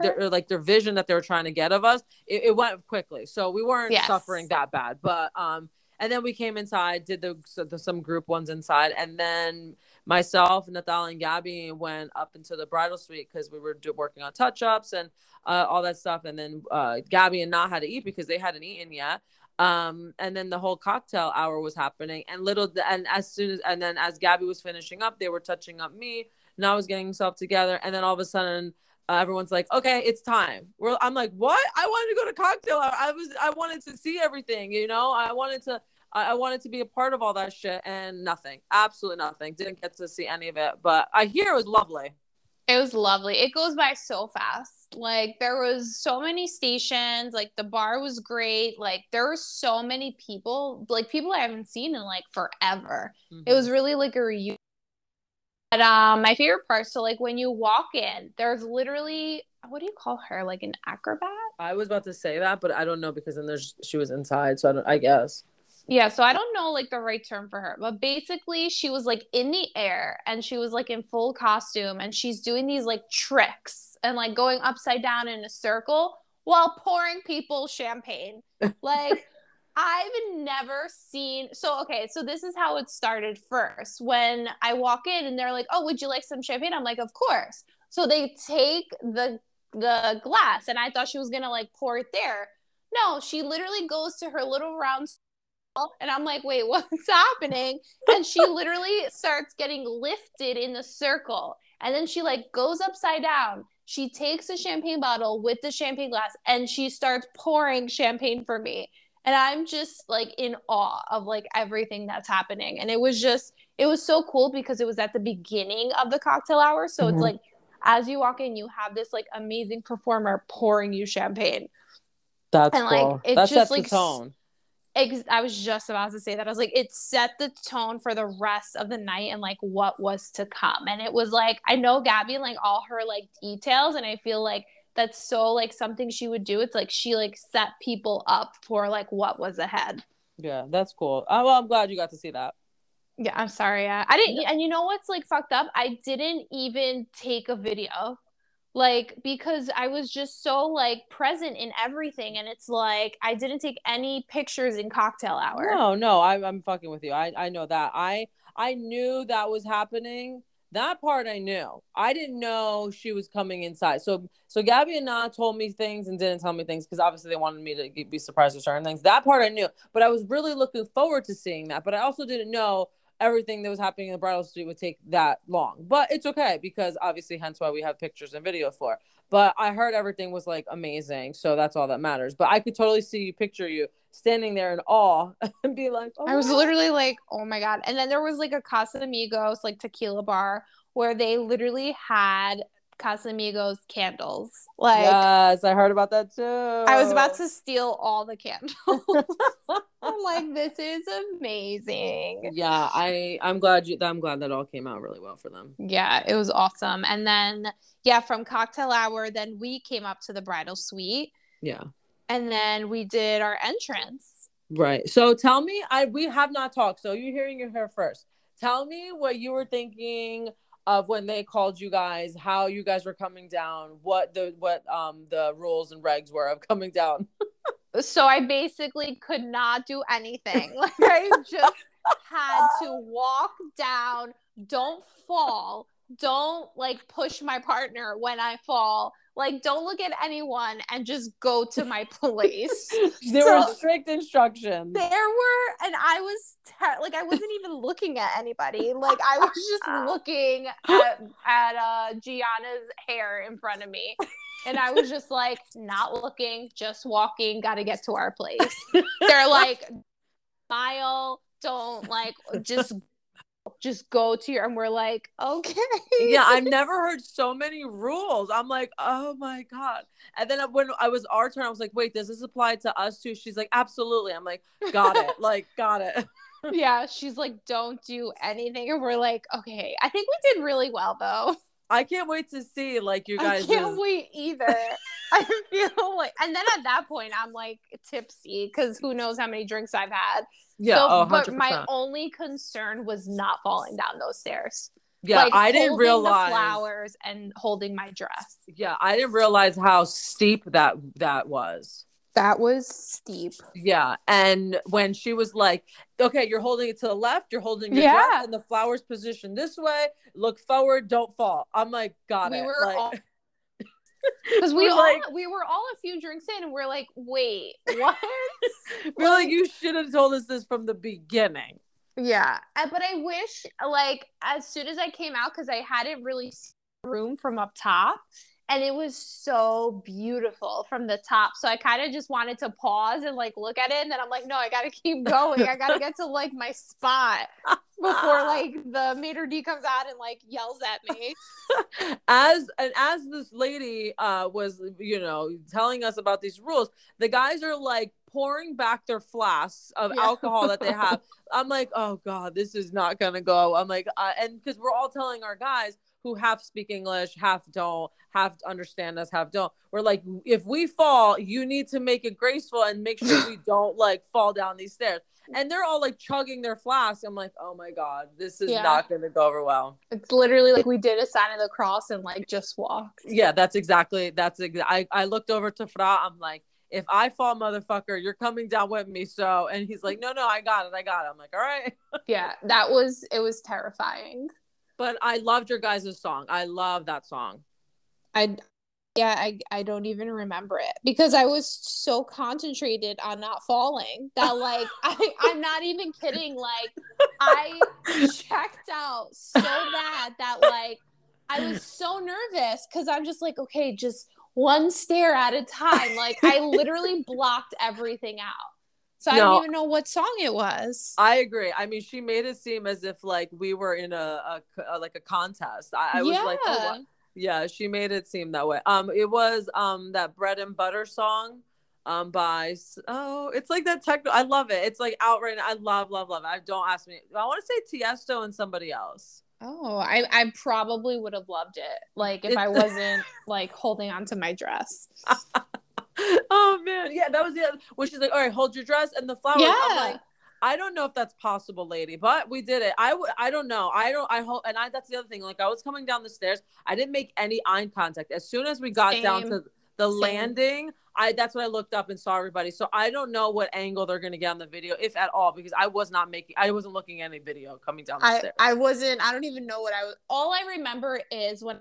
[SPEAKER 2] their, their like their vision that they were trying to get of us it, it went quickly so we weren't
[SPEAKER 1] Yes.
[SPEAKER 2] suffering that bad but um and then we came inside did the, the some group ones inside. And then myself Natale and Gabby went up into the bridal suite because we were do, working on touch ups and uh, all that stuff. And then uh Gabby and Nat had to eat because they hadn't eaten yet. Um and then the whole cocktail hour was happening. And little and as soon as and then as gabby was finishing up they were touching up me. Now was getting himself together. And then all of a sudden uh, everyone's like okay it's time. We're i'm like what? I wanted to go to cocktail hour. I was i wanted to see everything you know? I wanted to I I wanted to be a part of all that shit and nothing, absolutely nothing. Didn't get to see any of it, but I hear it was lovely.
[SPEAKER 1] It was lovely. It goes by so fast. Like there was so many stations, like the bar was great. Like there were so many people, like people I haven't seen in like forever. It was really like a reunion. But um my favorite part, so like when you walk in, there's literally what do you call her? Like an acrobat?
[SPEAKER 2] I was about to say that, but I don't know because then there's she was inside, so I don't. I guess.
[SPEAKER 1] Yeah, so I don't know like the right term for her, but basically she was like in the air and she was like in full costume and she's doing these like tricks and like going upside down in a circle while pouring people champagne. [LAUGHS] Like I've never seen so okay, so this is how it started first. When I walk in and they're like, "Oh, would you like some champagne?" I'm like, "Of course." So they take the the glass and I thought she was going to like pour it there. No, she literally goes to her little round and I'm like, wait, [LAUGHS] what's happening? And she literally starts getting lifted in the circle. And then she like goes upside down. She takes a champagne bottle with the champagne glass and she starts pouring champagne for me. And I'm just like in awe of like everything that's happening. And it was just, it was so cool because it was at the beginning of the cocktail hour. So mm-hmm. it's like as you walk in, you have this like amazing performer pouring you champagne.
[SPEAKER 2] That's and, cool. Like, it that just, sets like, the tone.
[SPEAKER 1] Ex- I was just about to say that. I was like, it set the tone for the rest of the night and like what was to come. And it was like, I know Gabby like all her like details, and I feel like that's so like something she would do. It's like she like set people up for like what was ahead.
[SPEAKER 2] Yeah, that's cool. Oh, well, I'm glad you got to see that.
[SPEAKER 1] Yeah, I'm sorry. I, I didn't, and you know what's like fucked up? I didn't even take a video like because i was just so like present in everything and it's like i didn't take any pictures in cocktail hour.
[SPEAKER 2] No no I, i'm fucking with you. I i know that. I i knew that was happening. That part i knew. I didn't know she was coming inside. So so gabby and Na told me things and didn't tell me things because obviously they wanted me to be surprised with certain things. That part i knew. But i was really looking forward to seeing that. But i also didn't know everything that was happening in the bridal suite would take that long. But it's okay because obviously, hence why we have pictures and video for. But I heard everything was like amazing, so that's all that matters. But I could totally see you picture you standing there in awe [LAUGHS] and be like,
[SPEAKER 1] oh, I was literally like, oh my god. And then there was like a Casamigos like tequila bar where they literally had Casamigos candles. Like
[SPEAKER 2] Yes, I heard about that too.
[SPEAKER 1] I was about to steal all the candles. [LAUGHS] I'm like, this is amazing.
[SPEAKER 2] Yeah, I I'm glad you I'm glad that all came out really well for them.
[SPEAKER 1] Yeah, it was awesome. And then yeah, from cocktail hour, then we came up to the bridal suite.
[SPEAKER 2] Yeah.
[SPEAKER 1] And then we did our entrance.
[SPEAKER 2] Right. So tell me, I we have not talked. So you're hearing your hair first. Tell me what you were thinking of when they called you guys, how you guys were coming down, what the what um the rules and regs were of coming down. [LAUGHS]
[SPEAKER 1] so I basically could not do anything. Like [LAUGHS] I just had to [LAUGHS] walk down, don't fall, don't like push my partner when I fall. Like, don't look at anyone and just go to my [LAUGHS] place.
[SPEAKER 2] there so, were strict instructions.
[SPEAKER 1] There were, and I was te- like, I wasn't even looking at anybody. Like, I was just [LAUGHS] looking at at uh, Gianna's hair in front of me. And I was just like, not looking, just walking, got to get to our place. They're like, smile, don't like, just just go to your and we're like okay.
[SPEAKER 2] Yeah i've never heard so many rules. I'm like oh my god. And then when i was our turn i was like wait does this apply to us too? She's like absolutely. I'm like got it. [LAUGHS] Like got it. [LAUGHS]
[SPEAKER 1] Yeah she's like don't do anything. And we're like okay. I think we did really well though.
[SPEAKER 2] I can't wait to see like you guys.
[SPEAKER 1] I can't wait either. [LAUGHS] [LAUGHS] I feel like, and then at that point, I'm like tipsy because who knows how many drinks I've had. Yeah, so, oh, but my only concern was not falling down those stairs.
[SPEAKER 2] Yeah, like, I didn't realize
[SPEAKER 1] flowers and holding my dress.
[SPEAKER 2] Yeah, I didn't realize how steep that that was.
[SPEAKER 1] That was steep.
[SPEAKER 2] Yeah. And when she was like, okay, you're holding it to the left, you're holding your yeah. dress, and the flowers positioned this way, look forward, don't fall. I'm like, got we it. Were like, all-
[SPEAKER 1] because we all like, we were all a few drinks in and we're like wait [LAUGHS] what [LAUGHS]
[SPEAKER 2] we're like, you should have told us this from the beginning
[SPEAKER 1] yeah but i wish like as soon as i came out because i hadn't really seen room from up top and it was so beautiful from the top. So I kind of just wanted to pause and like look at it, and then I'm like, no, I gotta keep going. I gotta get to like my spot [LAUGHS] before like the maitre d comes out and like yells at me. [LAUGHS]
[SPEAKER 2] as and as this lady uh was, you know, telling us about these rules, the guys are like pouring back their flasks of yeah. alcohol that they have. [LAUGHS] I'm like, oh god, this is not gonna go. I'm like, uh, and because we're all telling our guys who half speak English, half don't, half understand us, half don't. We're like, if we fall, you need to make it graceful and make sure we [LAUGHS] don't like fall down these stairs. And they're all like chugging their flask. I'm like, oh my God, this is yeah. not going to go over well.
[SPEAKER 1] It's literally like we did a sign of the cross and like just walked.
[SPEAKER 2] Yeah, that's exactly, that's exactly. I, I looked over to Fra. I'm like, if I fall, motherfucker, you're coming down with me. So, and he's like, no, no, I got it. I got it. I'm like, all right. [LAUGHS]
[SPEAKER 1] yeah, that was, it was terrifying
[SPEAKER 2] but I loved your guys' song. I love that song.
[SPEAKER 1] I yeah, I I don't even remember it because I was so concentrated on not falling that like [LAUGHS] I I'm not even kidding. Like I checked out so bad that like I was so nervous because I'm just like, okay, just one stair at a time. Like I literally blocked everything out. So I
[SPEAKER 2] No.
[SPEAKER 1] don't even know what song it was.
[SPEAKER 2] I agree. I mean, she made it seem as if like we were in a, a, a like a contest. I, I was like, oh,
[SPEAKER 1] Yeah.
[SPEAKER 2] yeah, she made it seem that way. Um, it was um that bread and butter song, um by oh, it's like that techno. I love it. It's like out right now. I love, love, love it. I don't ask me. I want to say Tiesto and somebody else.
[SPEAKER 1] Oh, I, I probably would have loved it. Like if I wasn't like holding on to my dress. [LAUGHS] [LAUGHS]
[SPEAKER 2] oh man, yeah, that was the other, when she's like, all right, hold your dress and the flowers. I'm like, I don't know if that's possible, lady, but we did it. I w- I don't know. I don't. I hope. And I that's the other thing. Like I was coming down the stairs, I didn't make any eye contact. As soon as we got down to the
[SPEAKER 1] Same.
[SPEAKER 2] landing, I that's when I looked up and saw everybody. So I don't know what angle they're gonna get on the video, if at all, because I was not making. I wasn't looking at any video coming down the
[SPEAKER 1] I,
[SPEAKER 2] stairs.
[SPEAKER 1] I wasn't I don't even know what I was all I remember is when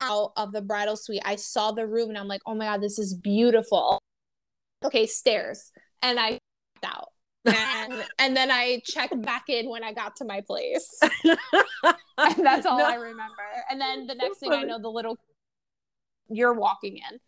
[SPEAKER 1] out of the bridal suite, I saw the room and I'm like, oh my god, this is beautiful. Okay, stairs. And I out. And, [LAUGHS] and then I checked back in when I got to my place. [LAUGHS] And that's all
[SPEAKER 2] No.
[SPEAKER 1] I remember. And then the next thing I know, the little you're walking in.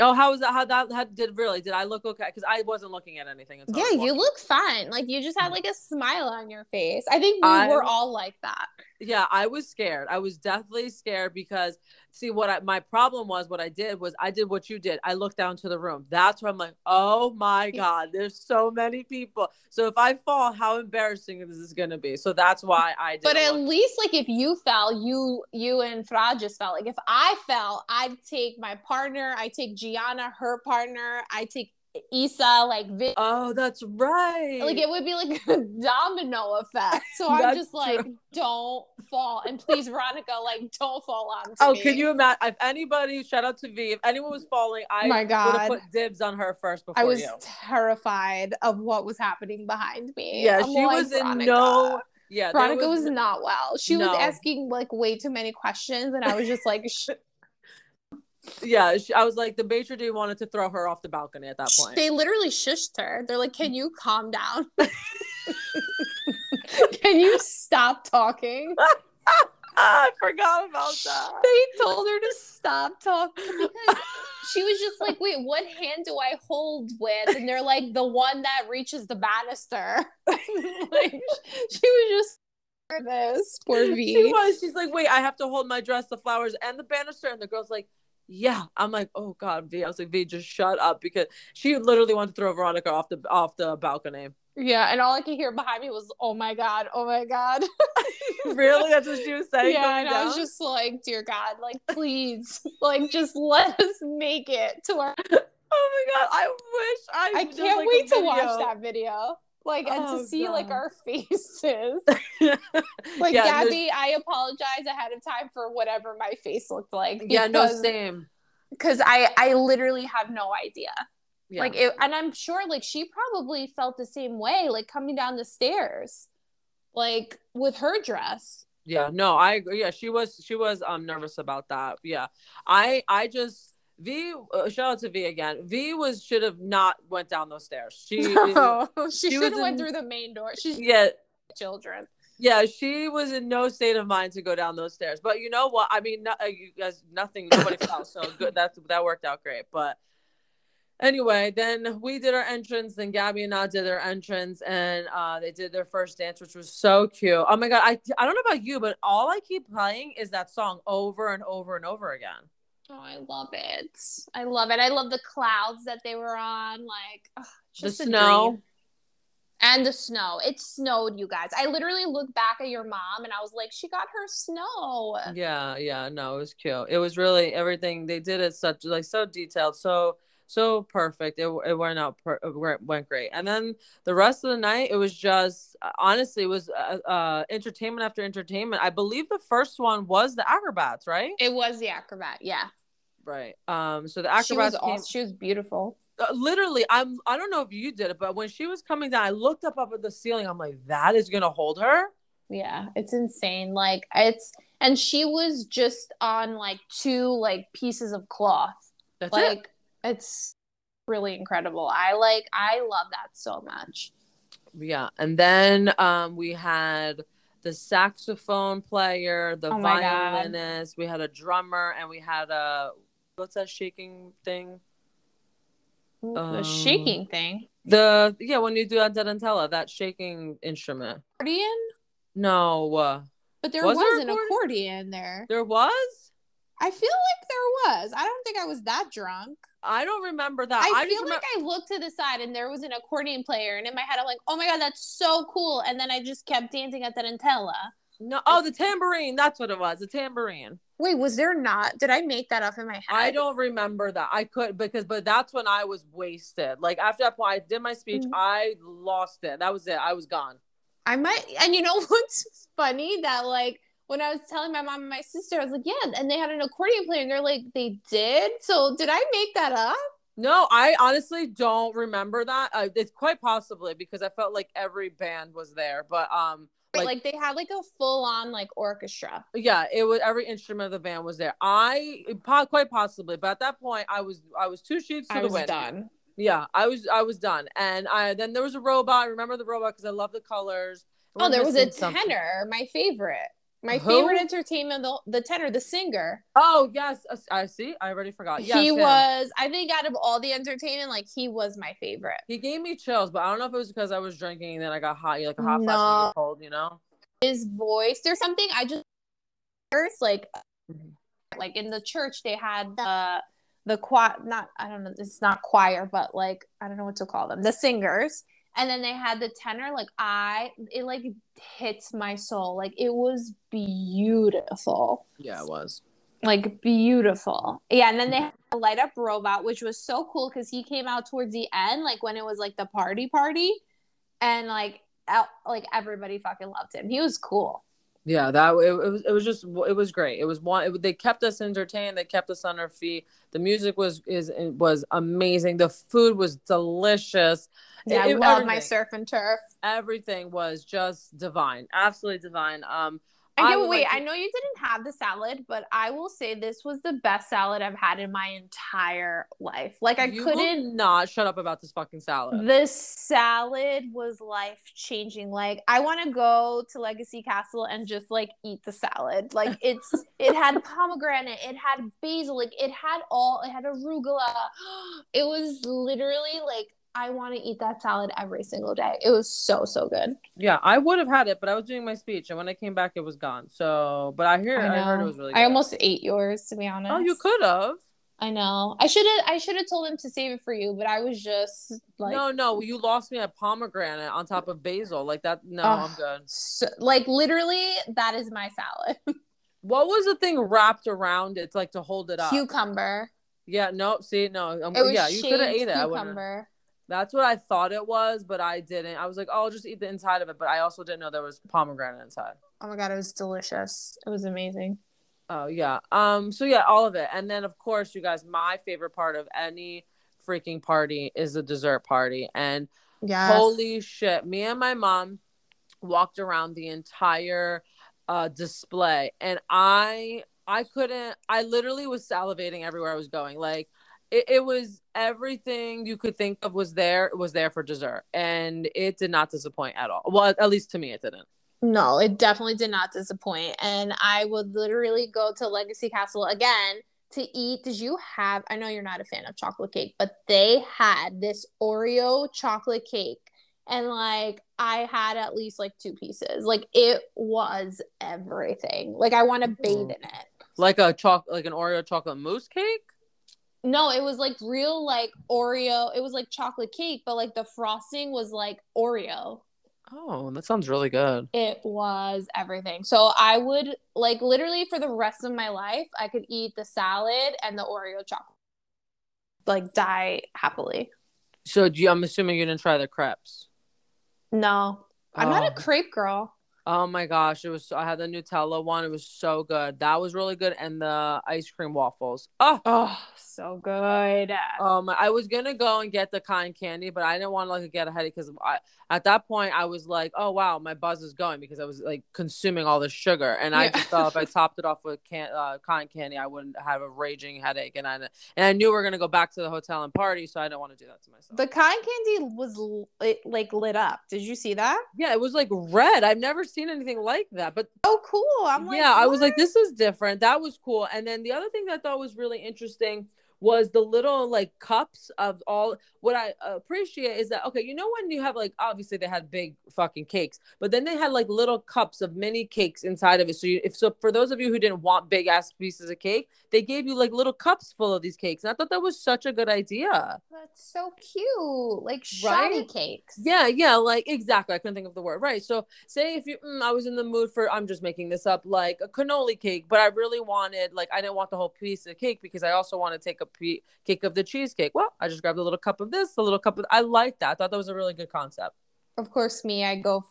[SPEAKER 2] Oh, how was that? How that how did really? Did I look okay? Because I wasn't looking at anything.
[SPEAKER 1] Yeah, you look fine. Like you just had mm. like a smile on your face. I think we
[SPEAKER 2] I-
[SPEAKER 1] were all like that.
[SPEAKER 2] yeah i was scared i was definitely scared because see what I, my problem was what i did was i did what you did. I looked down to the room. That's where i'm like oh my god there's so many people. So if i fall how embarrassing this is going to be. So that's why i did
[SPEAKER 1] But at least like if you fell, you you and Fra just fell. Like if I fell, I'd take my partner, I take Gianna, her partner, I take Issa, like Vi-
[SPEAKER 2] oh that's right
[SPEAKER 1] like it would be like [LAUGHS] a domino effect. So I'm just like, don't fall, and please, Veronica, like don't fall on.
[SPEAKER 2] Oh,
[SPEAKER 1] me.
[SPEAKER 2] can you imagine? If anybody, shout out to V. If anyone was falling, I
[SPEAKER 1] my God.
[SPEAKER 2] put dibs on her first before
[SPEAKER 1] I was
[SPEAKER 2] you.
[SPEAKER 1] terrified of what was happening behind me.
[SPEAKER 2] Yeah,
[SPEAKER 1] I'm
[SPEAKER 2] she
[SPEAKER 1] like,
[SPEAKER 2] was in no. Yeah,
[SPEAKER 1] Veronica was, not well. She was asking like way too many questions, and I was just like, [LAUGHS]
[SPEAKER 2] Yeah, she, I was like, the maitre d' wanted to throw her off the balcony at that point.
[SPEAKER 1] They literally shushed her. They're like, "Can you calm down? [LAUGHS] [LAUGHS] Can you stop talking?" [LAUGHS]
[SPEAKER 2] I forgot about that.
[SPEAKER 1] They told her to stop talking because she was just like, "Wait, what hand do I hold with?" And they're like, "The one that reaches the banister." like, she was just this poor V.
[SPEAKER 2] She was. She's like, wait, I have to hold my dress, the flowers, and the banister. And the girl's like, yeah. I'm like, oh God, V. I was like, V, just shut up because she literally wanted to throw Veronica off the off the balcony.
[SPEAKER 1] Yeah, and all I could hear behind me was, "Oh my god, oh my god." [LAUGHS]
[SPEAKER 2] really? That's what she was saying.
[SPEAKER 1] yeah, and I was just like, "Dear God, like please, [LAUGHS] like just let us make it to our." [LAUGHS]
[SPEAKER 2] Oh my God, I wish I.
[SPEAKER 1] I can't
[SPEAKER 2] like,
[SPEAKER 1] wait to watch that video. Like and
[SPEAKER 2] Oh,
[SPEAKER 1] to see like our faces. [LAUGHS] Like
[SPEAKER 2] Yeah, there's-
[SPEAKER 1] Gabby, I apologize ahead of time for whatever my face looked like.
[SPEAKER 2] Yeah, no, same.
[SPEAKER 1] Because I I literally have no idea.
[SPEAKER 2] Yeah.
[SPEAKER 1] Like it, and I'm sure like she probably felt the same way, like coming down the stairs, like with her dress.
[SPEAKER 2] Yeah, no, I agree. Yeah, she was she was um nervous about that. Yeah, I I just V uh, shout out to V again. V was should have not went down those stairs. She [LAUGHS]
[SPEAKER 1] No, she,
[SPEAKER 2] she
[SPEAKER 1] should have went through the main door. She's
[SPEAKER 2] yeah
[SPEAKER 1] children.
[SPEAKER 2] yeah she was in no state of mind to go down those stairs. But you know what? I mean, no, uh, you guys nothing nobody [LAUGHS] fell, so good. That's that worked out great. But anyway, then we did our entrance. Then Gabby and I did their entrance, and uh, they did their first dance, which was so cute. Oh my god! I I don't know about you, but all I keep playing is that song over and over and over again.
[SPEAKER 1] Oh, I love it. I love it. I love the clouds that they were on. Like ugh,
[SPEAKER 2] The snow.
[SPEAKER 1] dream. and the snow. It snowed, you guys. I literally looked back at your mom and I was like, she got her snow.
[SPEAKER 2] Yeah, yeah, no, it was cute. It was really everything they did it such like so detailed, so so perfect. It, it went out per, it went- went great. And then the rest of the night, it was just honestly, it was uh, uh entertainment after entertainment. I believe the first one was the acrobats, right?
[SPEAKER 1] It was the acrobat. Yeah.
[SPEAKER 2] Right. Um. So the
[SPEAKER 1] She was
[SPEAKER 2] acrobats came.
[SPEAKER 1] awesome. She was beautiful.
[SPEAKER 2] uh, literally, I'm. I don't know if you did it, but when she was coming down, I looked up up at the ceiling. I'm like, that is gonna hold her.
[SPEAKER 1] Yeah, it's insane. Like it's and she was just on like two like pieces of cloth.
[SPEAKER 2] That's
[SPEAKER 1] like
[SPEAKER 2] it.
[SPEAKER 1] it's really incredible. I like I love that so much.
[SPEAKER 2] Yeah, and then um, we had the saxophone player, the
[SPEAKER 1] Oh
[SPEAKER 2] violinist, we had a drummer, and we had a what's that shaking thing?
[SPEAKER 1] the
[SPEAKER 2] Um,
[SPEAKER 1] shaking thing.
[SPEAKER 2] The yeah, when you do a tarantella, that shaking instrument.
[SPEAKER 1] Accordion?
[SPEAKER 2] No, uh,
[SPEAKER 1] But there
[SPEAKER 2] Was
[SPEAKER 1] was,
[SPEAKER 2] there
[SPEAKER 1] an
[SPEAKER 2] accordion?
[SPEAKER 1] accordion there.
[SPEAKER 2] there was.
[SPEAKER 1] I feel like there was. I don't think I was that drunk.
[SPEAKER 2] I don't remember that.
[SPEAKER 1] I,
[SPEAKER 2] I,
[SPEAKER 1] feel
[SPEAKER 2] just
[SPEAKER 1] like I looked to the side and there was an accordion player, and in my head I'm like, oh my god, that's so cool. And then I just kept dancing at Tarantella.
[SPEAKER 2] No. Oh, the tambourine. That's what it was. The tambourine.
[SPEAKER 1] Wait, was there not? Did I make that up in my head?
[SPEAKER 2] I don't remember that. I could because, but that's when I was wasted. Like after that point, I did my speech.
[SPEAKER 1] Mhm.
[SPEAKER 2] I lost it. That was it. I was gone.
[SPEAKER 1] I might. And you know [LAUGHS] what's funny? That like when I was telling my mom and my sister, I was like, yeah, and they had an accordion player, and they're like, they did. So did I make that up?
[SPEAKER 2] No, I honestly don't remember that. Uh, it's quite possibly because I felt like every band was there, but um,
[SPEAKER 1] Like,
[SPEAKER 2] like,
[SPEAKER 1] they had like a full on like orchestra.
[SPEAKER 2] yeah, it was every instrument of the band was there. I quite possibly, but at that point, I was I was two sheets to
[SPEAKER 1] I
[SPEAKER 2] the
[SPEAKER 1] was
[SPEAKER 2] wind.
[SPEAKER 1] done.
[SPEAKER 2] Yeah, I was I was done, and I then there was a robot. I remember the robot because I love the colors.
[SPEAKER 1] Oh, there was a
[SPEAKER 2] something.
[SPEAKER 1] tenor, my favorite. My
[SPEAKER 2] Who?
[SPEAKER 1] favorite entertainment, the, the tenor, the singer.
[SPEAKER 2] Oh yes, uh, I see. I already forgot. Yes,
[SPEAKER 1] he
[SPEAKER 2] him.
[SPEAKER 1] was, I think, out of all the entertainment, like he was my favorite.
[SPEAKER 2] He gave me chills, but I don't know if it was because I was drinking and then I got hot, like a hot flash
[SPEAKER 1] No.
[SPEAKER 2] get cold, you know.
[SPEAKER 1] His voice, there's something I just first like,
[SPEAKER 2] Mhm.
[SPEAKER 1] like in the church they had the the choir, not I don't know, it's not choir, but like I don't know what to call them, the singers, and then they had the tenor. Like I, it like hits my soul. Like it was beautiful.
[SPEAKER 2] Yeah, it was.
[SPEAKER 1] like beautiful yeah and then they had a light up robot which was so cool because he came out towards the end like when it was like the party party and like out, like everybody fucking loved him he was cool
[SPEAKER 2] Yeah, that it, it was. It was just. It was great. It was one. It, they kept us entertained. They kept us on our feet. The music was is was amazing. The food was delicious.
[SPEAKER 1] yeah
[SPEAKER 2] It-
[SPEAKER 1] i love my surf and turf
[SPEAKER 2] Everything was just divine. Absolutely divine. Um,
[SPEAKER 1] I
[SPEAKER 2] I
[SPEAKER 1] wait.
[SPEAKER 2] like
[SPEAKER 1] I know you didn't have the salad, but I will say this was the best salad I've had in my entire life. Like I couldn't
[SPEAKER 2] not shut up about this fucking salad.
[SPEAKER 1] The salad was life changing. Like I want to go to Legacy Castle and just like eat the salad. Like it's [LAUGHS] it had pomegranate, it had basil, like it had all it had arugula. [GASPS] It was literally like I want to eat that salad every single day. It was so so good.
[SPEAKER 2] Yeah, I would have had it, but I was doing my speech, and when I came back, it was gone. So, but I hear I, heard it was really. Good.
[SPEAKER 1] I almost ate yours to be honest.
[SPEAKER 2] Oh, you could have.
[SPEAKER 1] I know. I should have I should have told him to save it for you, but I was just like
[SPEAKER 2] no, no, you lost me at pomegranate on top of basil. Like that. No,
[SPEAKER 1] Ugh.
[SPEAKER 2] I'm good.
[SPEAKER 1] so, like literally that is my salad. [LAUGHS]
[SPEAKER 2] What was the thing wrapped around it, like to hold it up?
[SPEAKER 1] Cucumber.
[SPEAKER 2] Yeah, no, see, no, um,
[SPEAKER 1] It was
[SPEAKER 2] yeah, you could have ate it. I
[SPEAKER 1] cucumber.
[SPEAKER 2] That's what I thought it was, but I didn't. I was like, oh, I'll just eat the inside of it, but I also didn't know there was pomegranate inside.
[SPEAKER 1] Oh my god, it was delicious. It was amazing.
[SPEAKER 2] Oh yeah. Um. So yeah, all of it, and then of course, you guys, my favorite part of any freaking party is the dessert party, and
[SPEAKER 1] Yeah.
[SPEAKER 2] holy shit, me and my mom walked around the entire uh display, and I I couldn't. I literally was salivating everywhere I was going. Like it, it was everything you could think of was there it was there for dessert, and it did not disappoint at all. Well, at least to me, it didn't.
[SPEAKER 1] No, it definitely did not disappoint. And I would literally go to Legacy Castle again to eat. Did you have I know you're not a fan of chocolate cake, but they had this Oreo chocolate cake. And like I had at least like two pieces. Like it was everything. Like I want to bathe
[SPEAKER 2] Mhm.
[SPEAKER 1] in it.
[SPEAKER 2] Like a choc, like an Oreo chocolate mousse cake.
[SPEAKER 1] No, it was like real like Oreo. It was like chocolate cake, but like the frosting was like Oreo.
[SPEAKER 2] Oh, that sounds really good.
[SPEAKER 1] It was everything. So I would like literally for the rest of my life, I could eat the salad and the Oreo chocolate. Like die happily.
[SPEAKER 2] So do you, I'm assuming you didn't try the crepes.
[SPEAKER 1] No, I'm not a
[SPEAKER 2] Oh.
[SPEAKER 1] crepe girl.
[SPEAKER 2] Oh my gosh, it was. I had the Nutella one. It was so good. That was really good, and the ice cream waffles. Oh,
[SPEAKER 1] Oh, so good.
[SPEAKER 2] um, I was gonna go and get the cotton candy, but I didn't want to like get a headache because I at that point I was like, oh wow, my buzz is going because I was like consuming all the sugar, and I
[SPEAKER 1] Yeah.
[SPEAKER 2] just thought if I topped it off with can uh, cotton candy, I wouldn't have a raging headache, and I and I knew we were gonna go back to the hotel and party, so I didn't want to do that to myself.
[SPEAKER 1] The cotton candy was l- it, like lit up. Did you see that?
[SPEAKER 2] yeah, it was like red. I've never seen anything like that, but
[SPEAKER 1] Oh, cool. I'm like,
[SPEAKER 2] yeah, I was like, this is different. That was cool. And then the other thing that I thought was really interesting was the little like cups of all what I appreciate is that okay, you know when you have like obviously they had big fucking cakes, but then they had like little cups of mini cakes inside of it. So you if so for those of you who didn't want big ass pieces of cake, they gave you like little cups full of these cakes. And I thought that was such a good idea.
[SPEAKER 1] That's so cute. Like shoddy
[SPEAKER 2] Right?
[SPEAKER 1] cakes.
[SPEAKER 2] Yeah, yeah, like exactly. I couldn't think of the word. Right. So, say if you, mm, I was in the mood for, I'm just making this up, like a cannoli cake, but I really wanted, like, I didn't want the whole piece of cake because I also want to take a cake of the cheesecake. Well, I just grabbed a little cup of this, a little cup of, I like that. I thought that was a really good concept.
[SPEAKER 1] Of course, me, I go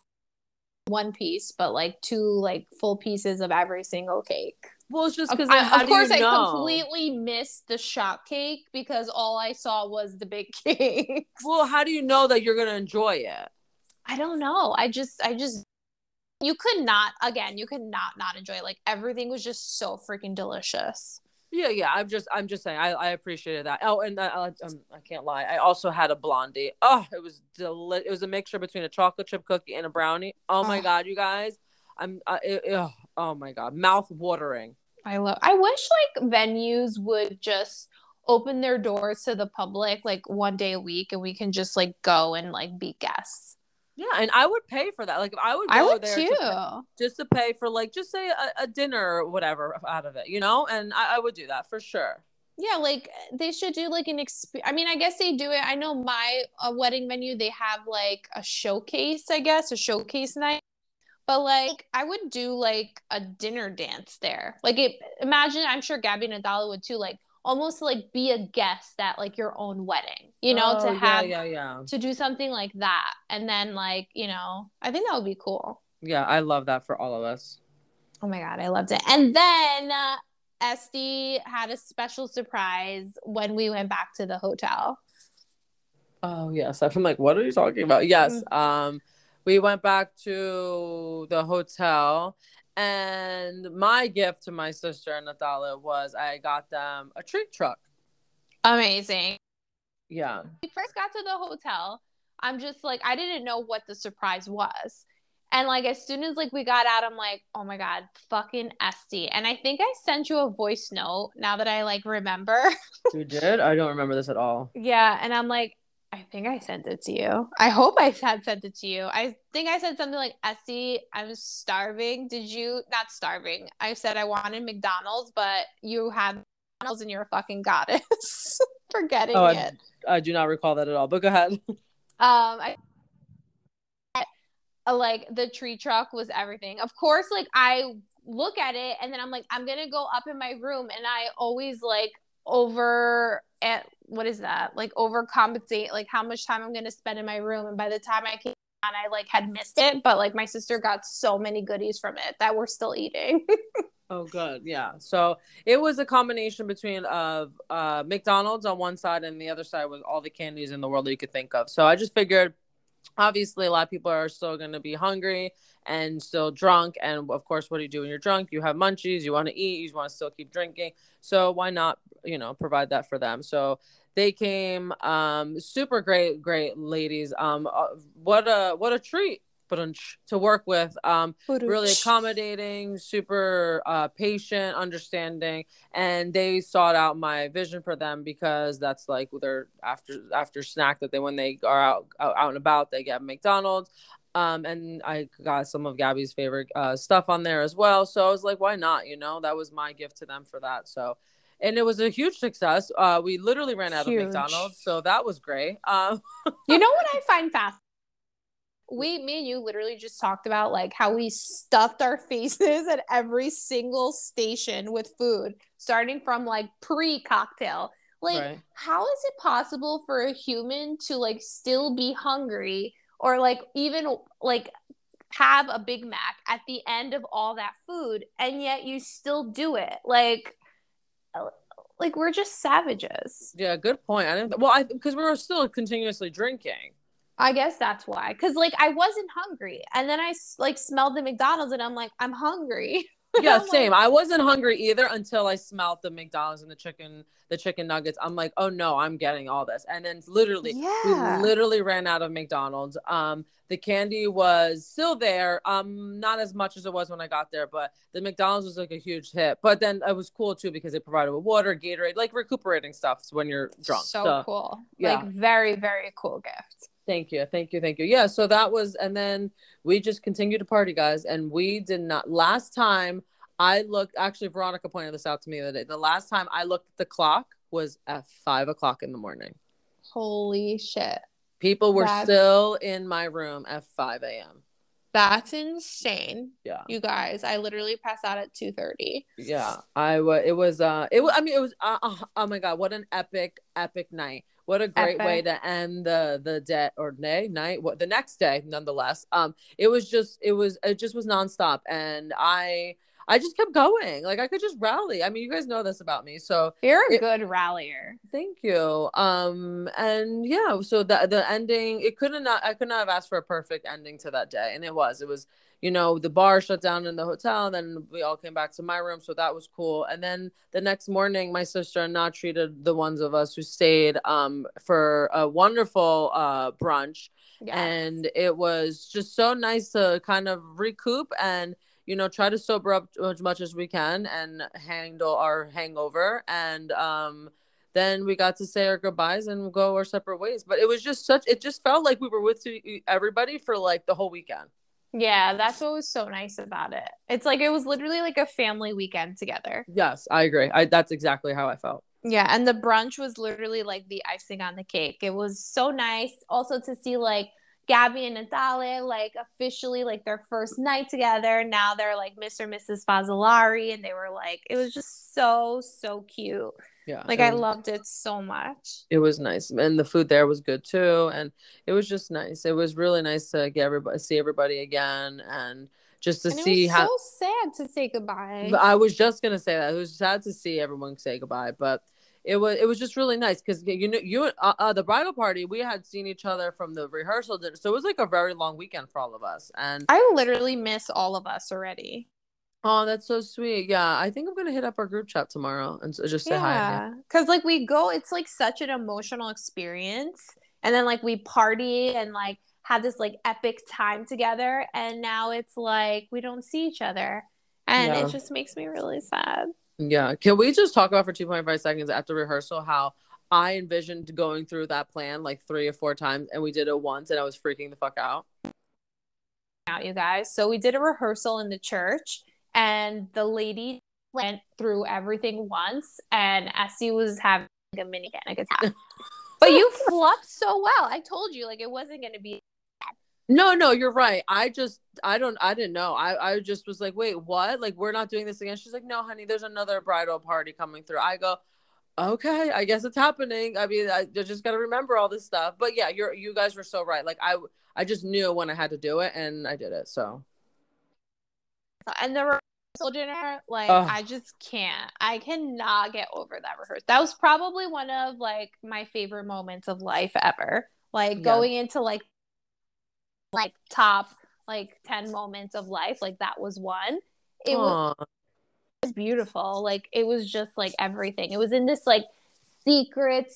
[SPEAKER 1] one piece, but like two like full pieces of every single cake.
[SPEAKER 2] Well, it's just because,
[SPEAKER 1] of course, I
[SPEAKER 2] know?
[SPEAKER 1] completely missed the shop cake because all I saw was the big [LAUGHS] cake.
[SPEAKER 2] Well, how do you know that you're gonna enjoy it?
[SPEAKER 1] I don't know. I just, I just, you could not, again, you could not not enjoy it. Like everything was just so freaking delicious.
[SPEAKER 2] Yeah, yeah. I'm just, I'm just saying. I, I appreciated that. Oh, and I, I, um, I can't lie. I also had a blondie. Oh, it was deli- It was a mixture between a chocolate chip cookie and a brownie. Oh my
[SPEAKER 1] Oh.
[SPEAKER 2] god, you guys! I'm, uh, it, oh, oh my god, mouth watering.
[SPEAKER 1] I love, I wish like venues would just open their doors to the public like one day a week and we can just like go and like be guests.
[SPEAKER 2] Yeah, and I would pay for that. Like, if I would go
[SPEAKER 1] I would
[SPEAKER 2] there
[SPEAKER 1] too.
[SPEAKER 2] to- just to pay for like, just say a, a dinner or whatever out of it, you know. And I, I would do that for sure.
[SPEAKER 1] Yeah, like they should do like an exp. I mean, I guess they do it. I know my uh, wedding venue they have like a showcase. I guess a showcase night. But like, I would do like a dinner dance there. Like, it. Imagine, I'm sure Gabby and Adala would too. Like, almost like be a guest at like your own wedding. You know,
[SPEAKER 2] Oh,
[SPEAKER 1] to have
[SPEAKER 2] yeah, yeah,
[SPEAKER 1] to do something like that, and then like you know, I think that would be cool.
[SPEAKER 2] yeah. I love that for all of us.
[SPEAKER 1] Oh my god, I loved it. And then uh, Este had a special surprise when we went back to the hotel.
[SPEAKER 2] Oh yes, [LAUGHS] I'm like, what are you talking about? Yes,
[SPEAKER 1] Mm.
[SPEAKER 2] um, we went back to the hotel, and my gift to my sister and was I got them a treat truck.
[SPEAKER 1] Amazing.
[SPEAKER 2] Yeah,
[SPEAKER 1] We first got to the hotel. I'm just like, I didn't know what the surprise was. And like as soon as like we got out, I'm like, oh my god, fucking Este. And I think I sent you a voice note now that I like remember.
[SPEAKER 2] you did. I don't remember this at all. [LAUGHS]
[SPEAKER 1] yeah, and I'm like, I think I sent it to you. I hope I had sent it to you. I think I said something like, Este, I'm starving. Did you not starving? I said I wanted McDonald's, but you had McDonald's and you're a fucking goddess. [LAUGHS] Forgetting
[SPEAKER 2] Oh,
[SPEAKER 1] it.
[SPEAKER 2] I, I do not recall that at all. But go ahead. [LAUGHS]
[SPEAKER 1] Um, I like the tree truck was everything. Of course, like I look at it and then I'm like, I'm gonna go up in my room, and I always like over at what is that? Like overcompensate, like how much time I'm gonna spend in my room. And by the time I came on, I like had missed it, but like my sister got so many goodies from it that we're still eating. [LAUGHS]
[SPEAKER 2] Oh, good. Yeah. So it was a combination between of uh, McDonald's on one side and the other side was all the candies in the world that you could think of. So I just figured, obviously, a lot of people are still going to be hungry and still drunk. And of course, what do you do when you're drunk? You have munchies, you want to eat, you want to still keep drinking. So why not, you know, provide that for them? So they came um super great great ladies um uh, what a what a treat to work with um really accommodating, super uh, patient, understanding, and they sought out my vision for them because that's like their after after snack that they when they are out out, out and about they get McDonald's. Um, and I got some of Gabby's favorite uh, stuff on there as well. So I was like, why not? You know, that was my gift to them for that. So, and it was a huge success. Uh, we literally ran out
[SPEAKER 1] Huge.
[SPEAKER 2] of McDonald's, so that was great. Um, [LAUGHS]
[SPEAKER 1] You know what I find fast? We, me and you literally just talked about like how we stuffed our faces at every single station with food, starting from like pre cocktail. Like,
[SPEAKER 2] Right.
[SPEAKER 1] how is it possible for a human to like still be hungry or like even like have a Big Mac at the end of all that food, and yet you still do it. Like, uh, like we're just savages.
[SPEAKER 2] Yeah, good point. I didn't. Well, I because we were still continuously drinking.
[SPEAKER 1] I guess that's why. Cause like I wasn't hungry, and then I like smelled the McDonald's, and I'm like, I'm hungry. [LAUGHS]
[SPEAKER 2] Yeah, [LAUGHS] same. I wasn't hungry either until I smelled the McDonald's and the chicken, the chicken nuggets. I'm like, oh no, I'm getting all this. And then literally,
[SPEAKER 1] yeah.
[SPEAKER 2] we literally ran out of McDonald's. Um, the candy was still there. Um, not as much as it was when I got there, but the McDonald's was like a huge hit. But then it was cool too because they provided with water, Gatorade, like recuperating stuff when you're drunk.
[SPEAKER 1] So, so cool. Yeah. Like very, very cool gift.
[SPEAKER 2] Thank you. Thank you. Thank you. Yeah. So that was, and then we just continued to party, guys. And we did not, last time I looked, actually, Veronica pointed this out to me the other day. The last time I looked at the clock was at five o'clock in the morning.
[SPEAKER 1] Holy shit.
[SPEAKER 2] People were That's... still in my room at 5 a.m.
[SPEAKER 1] That's insane.
[SPEAKER 2] Yeah.
[SPEAKER 1] You guys, I literally passed out at 2:30.
[SPEAKER 2] Yeah. I was it was uh it was I mean it was uh, uh, oh my god, what an epic epic night. What a great Epic. way to end the the day or nay night. What the next day, nonetheless. Um, it was just it was it just was nonstop, and I I just kept going. Like I could just rally. I mean, you guys know this about me. So
[SPEAKER 1] you're a it, good rallier.
[SPEAKER 2] Thank you. Um, and yeah, so the the ending, it couldn't not I could not have asked for a perfect ending to that day, and it was. It was you know, the bar shut down in the hotel. And then we all came back to my room. So that was cool. And then the next morning, my sister and not treated the ones of us who stayed um, for a wonderful uh, brunch. Yes. And it was just so nice to kind of recoup and, you know, try to sober up as much as we can and handle our hangover. And, um, then we got to say our goodbyes and go our separate ways. But it was just such, it just felt like we were with everybody for like the whole weekend.
[SPEAKER 1] Yeah, that's what was so nice about it. It's like it was literally like a family weekend together.
[SPEAKER 2] Yes, I agree. I that's exactly how I felt.
[SPEAKER 1] Yeah, and the brunch was literally like the icing on the cake. It was so nice also to see like Gabby and Natale like officially like their first night together. Now they're like Mr. and Mrs. Fazzolari and they were like it was just so so cute
[SPEAKER 2] yeah
[SPEAKER 1] like i loved it so much.
[SPEAKER 2] It was nice and the food there was good too and it was just nice. It was really nice to get everybody see everybody again and just to
[SPEAKER 1] and
[SPEAKER 2] see how
[SPEAKER 1] so sad to say goodbye.
[SPEAKER 2] I was just gonna say that. It was sad to see everyone say goodbye but it was it was just really nice because you know you uh, uh, the bridal party we had seen each other from the rehearsal dinner so it was like a very long weekend for all of us and
[SPEAKER 1] i literally miss all of us already
[SPEAKER 2] Oh, that's so sweet. Yeah, I think I'm gonna hit up our group chat tomorrow and uh, just say
[SPEAKER 1] yeah. hi. Cause like we go, it's like such an emotional experience, and then like we party and like have this like epic time together, and now it's like we don't see each other, and yeah. it just makes me really sad.
[SPEAKER 2] Yeah, can we just talk about for 2.5 seconds after rehearsal how I envisioned going through that plan like three or four times, and we did it once, and I was freaking the fuck out.
[SPEAKER 1] Out, you guys. So we did a rehearsal in the church and the lady went through everything once, and Este was having a mini panic attack. [LAUGHS] but you fluffed so well. I told you, like, it wasn't going to be.
[SPEAKER 2] No, no, you're right. I just, I don't, I didn't know. I, I just was like, wait, what? Like, we're not doing this again. She's like, no, honey, there's another bridal party coming through. I go, okay, I guess it's happening. I mean, I just got to remember all this stuff. But yeah, you're, you guys were so right. Like, I, I just knew when I had to do it, and I did it. So
[SPEAKER 1] and the rehearsal dinner, like Ugh. I just can't. I cannot get over that rehearsal. That was probably one of like my favorite moments of life ever. Like yeah. going into like like top like 10 moments of life, like that was one. It Aww. was beautiful. Like it was just like everything. It was in this like secret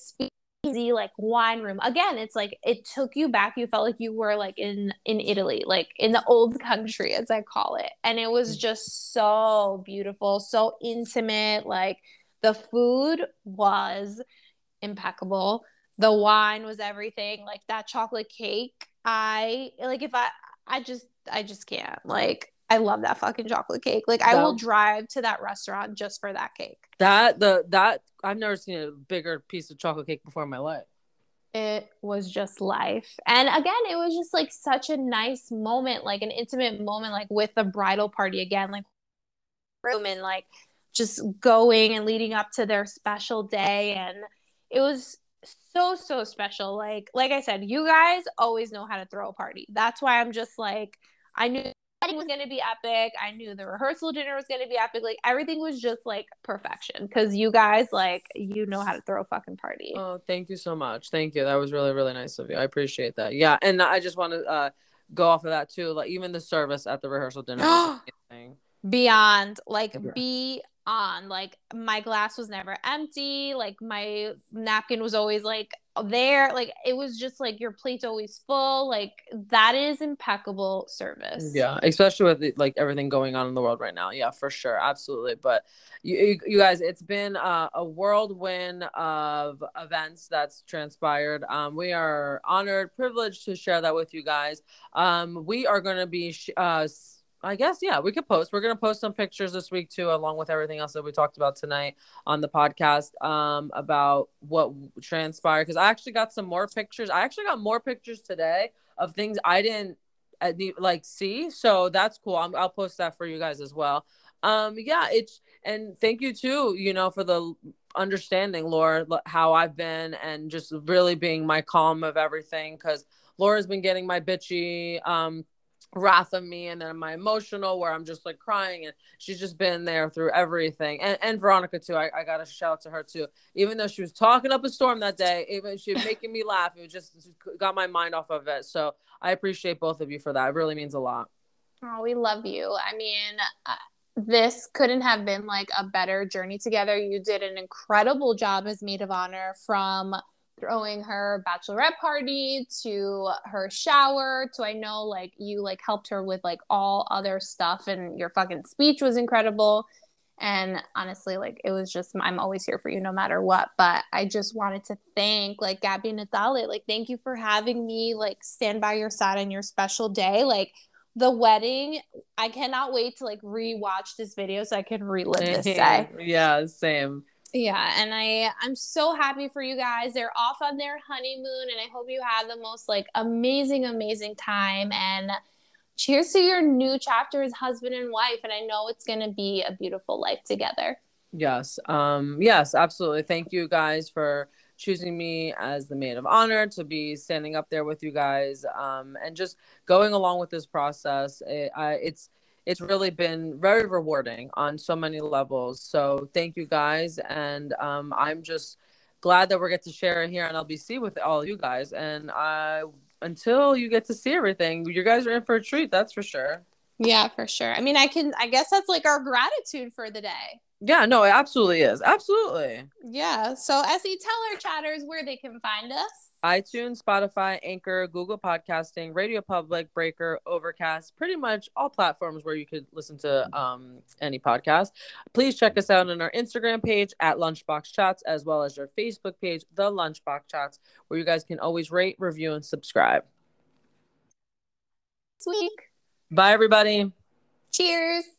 [SPEAKER 1] like wine room. Again it's like it took you back. You felt like you were like in in italy like in the old country as i call it. And it was just so beautiful so intimate. Like the food was impeccable. The wine was everything. Like that chocolate cake i like if i i just i just can't. Like I love that fucking chocolate cake. Like I will drive to that restaurant just for that cake.
[SPEAKER 2] That the that I've never seen a bigger piece of chocolate cake before in my life.
[SPEAKER 1] It was just life. And again, it was just like such a nice moment, like an intimate moment, like with the bridal party again, like room and like just going and leading up to their special day. And it was so, so special. Like, like I said, you guys always know how to throw a party. That's why I'm just like I knew wedding was going to be epic. I knew the rehearsal dinner was going to be epic. Like everything was just like perfection because you guys like you know how to throw a fucking party.
[SPEAKER 2] Oh, thank you so much. Thank you. That was really really nice of you. I appreciate that. Yeah, and I just want to uh, go off of that too. Like even the service at the rehearsal dinner. [GASPS]
[SPEAKER 1] Beyond like
[SPEAKER 2] Yeah.
[SPEAKER 1] On like my glass was never empty like my napkin was always like there like it was just like your plate's always full like that is impeccable service
[SPEAKER 2] Yeah, especially with like everything going on in the world right now. Yeah, for sure, absolutely. But you, you, you guys, it's been uh, a whirlwind of events that's transpired. Um, we are honored, privileged to share that with you guys. Um, we are going to be, sh- uh, I guess, yeah, we could post. We're to post some pictures this week too, along with everything else that we talked about tonight on the podcast um, about what transpired. Because I actually got some more pictures. I actually got more pictures today of things I didn't like see so that's cool I'm, i'll post that for you guys as well um yeah it's and thank you too you know for the understanding laura how i've been and just really being my calm of everything because laura's been getting my bitchy um wrath of me and then my emotional where i'm just like crying and she's just been there through everything. And, and veronica too I, I gotta shout out to her too. Even though she was talking up a storm that day even she was making me laugh it just got my mind off of it. So I appreciate both of you for that. It really means a lot.
[SPEAKER 1] oh we love you. I mean uh, this couldn't have been like a better journey together. You did an incredible job as maid of honor from throwing her bachelorette party to her shower to I know like you like helped her with like all other stuff and your fucking speech was incredible. And honestly like it was just I'm always here for you no matter what. But I just wanted to thank like Gabby Natale like thank you for having me like stand by your side on your special day. Like the wedding I cannot wait to like rewatch this video so I can relive this day. [LAUGHS]
[SPEAKER 2] Yeah, same.
[SPEAKER 1] Yeah, and I I'm so happy for you guys. They're off on their honeymoon and I hope you have the most like amazing amazing time and cheers to your new chapter as husband and wife and I know it's going to be a beautiful life together.
[SPEAKER 2] Yes. Um, yes, absolutely. Thank you guys for choosing me as the maid of honor to be standing up there with you guys um, and just going along with this process. It, I, it's it's really been very rewarding on so many levels. So thank you guys, and um, I'm just glad that we're get to share it here on LBC with all you guys. And I until you get to see everything, you guys are in for a treat. That's for sure.
[SPEAKER 1] Yeah, for sure. I mean, I can I guess that's like our gratitude for the day.
[SPEAKER 2] Yeah, no, it absolutely is. Absolutely.
[SPEAKER 1] Yeah. So Este, tell our chatters where they can find us.
[SPEAKER 2] iTunes, Spotify, Anchor, Google Podcasting, Radio Public, Breaker, Overcast, pretty much all platforms where you could listen to um, any podcast. Please check us out on our Instagram page at Lunchbox Chats, as well as our Facebook page, The Lunchbox Chats, where you guys can always rate, review, and subscribe.
[SPEAKER 1] This week.
[SPEAKER 2] Bye, everybody.
[SPEAKER 1] Cheers.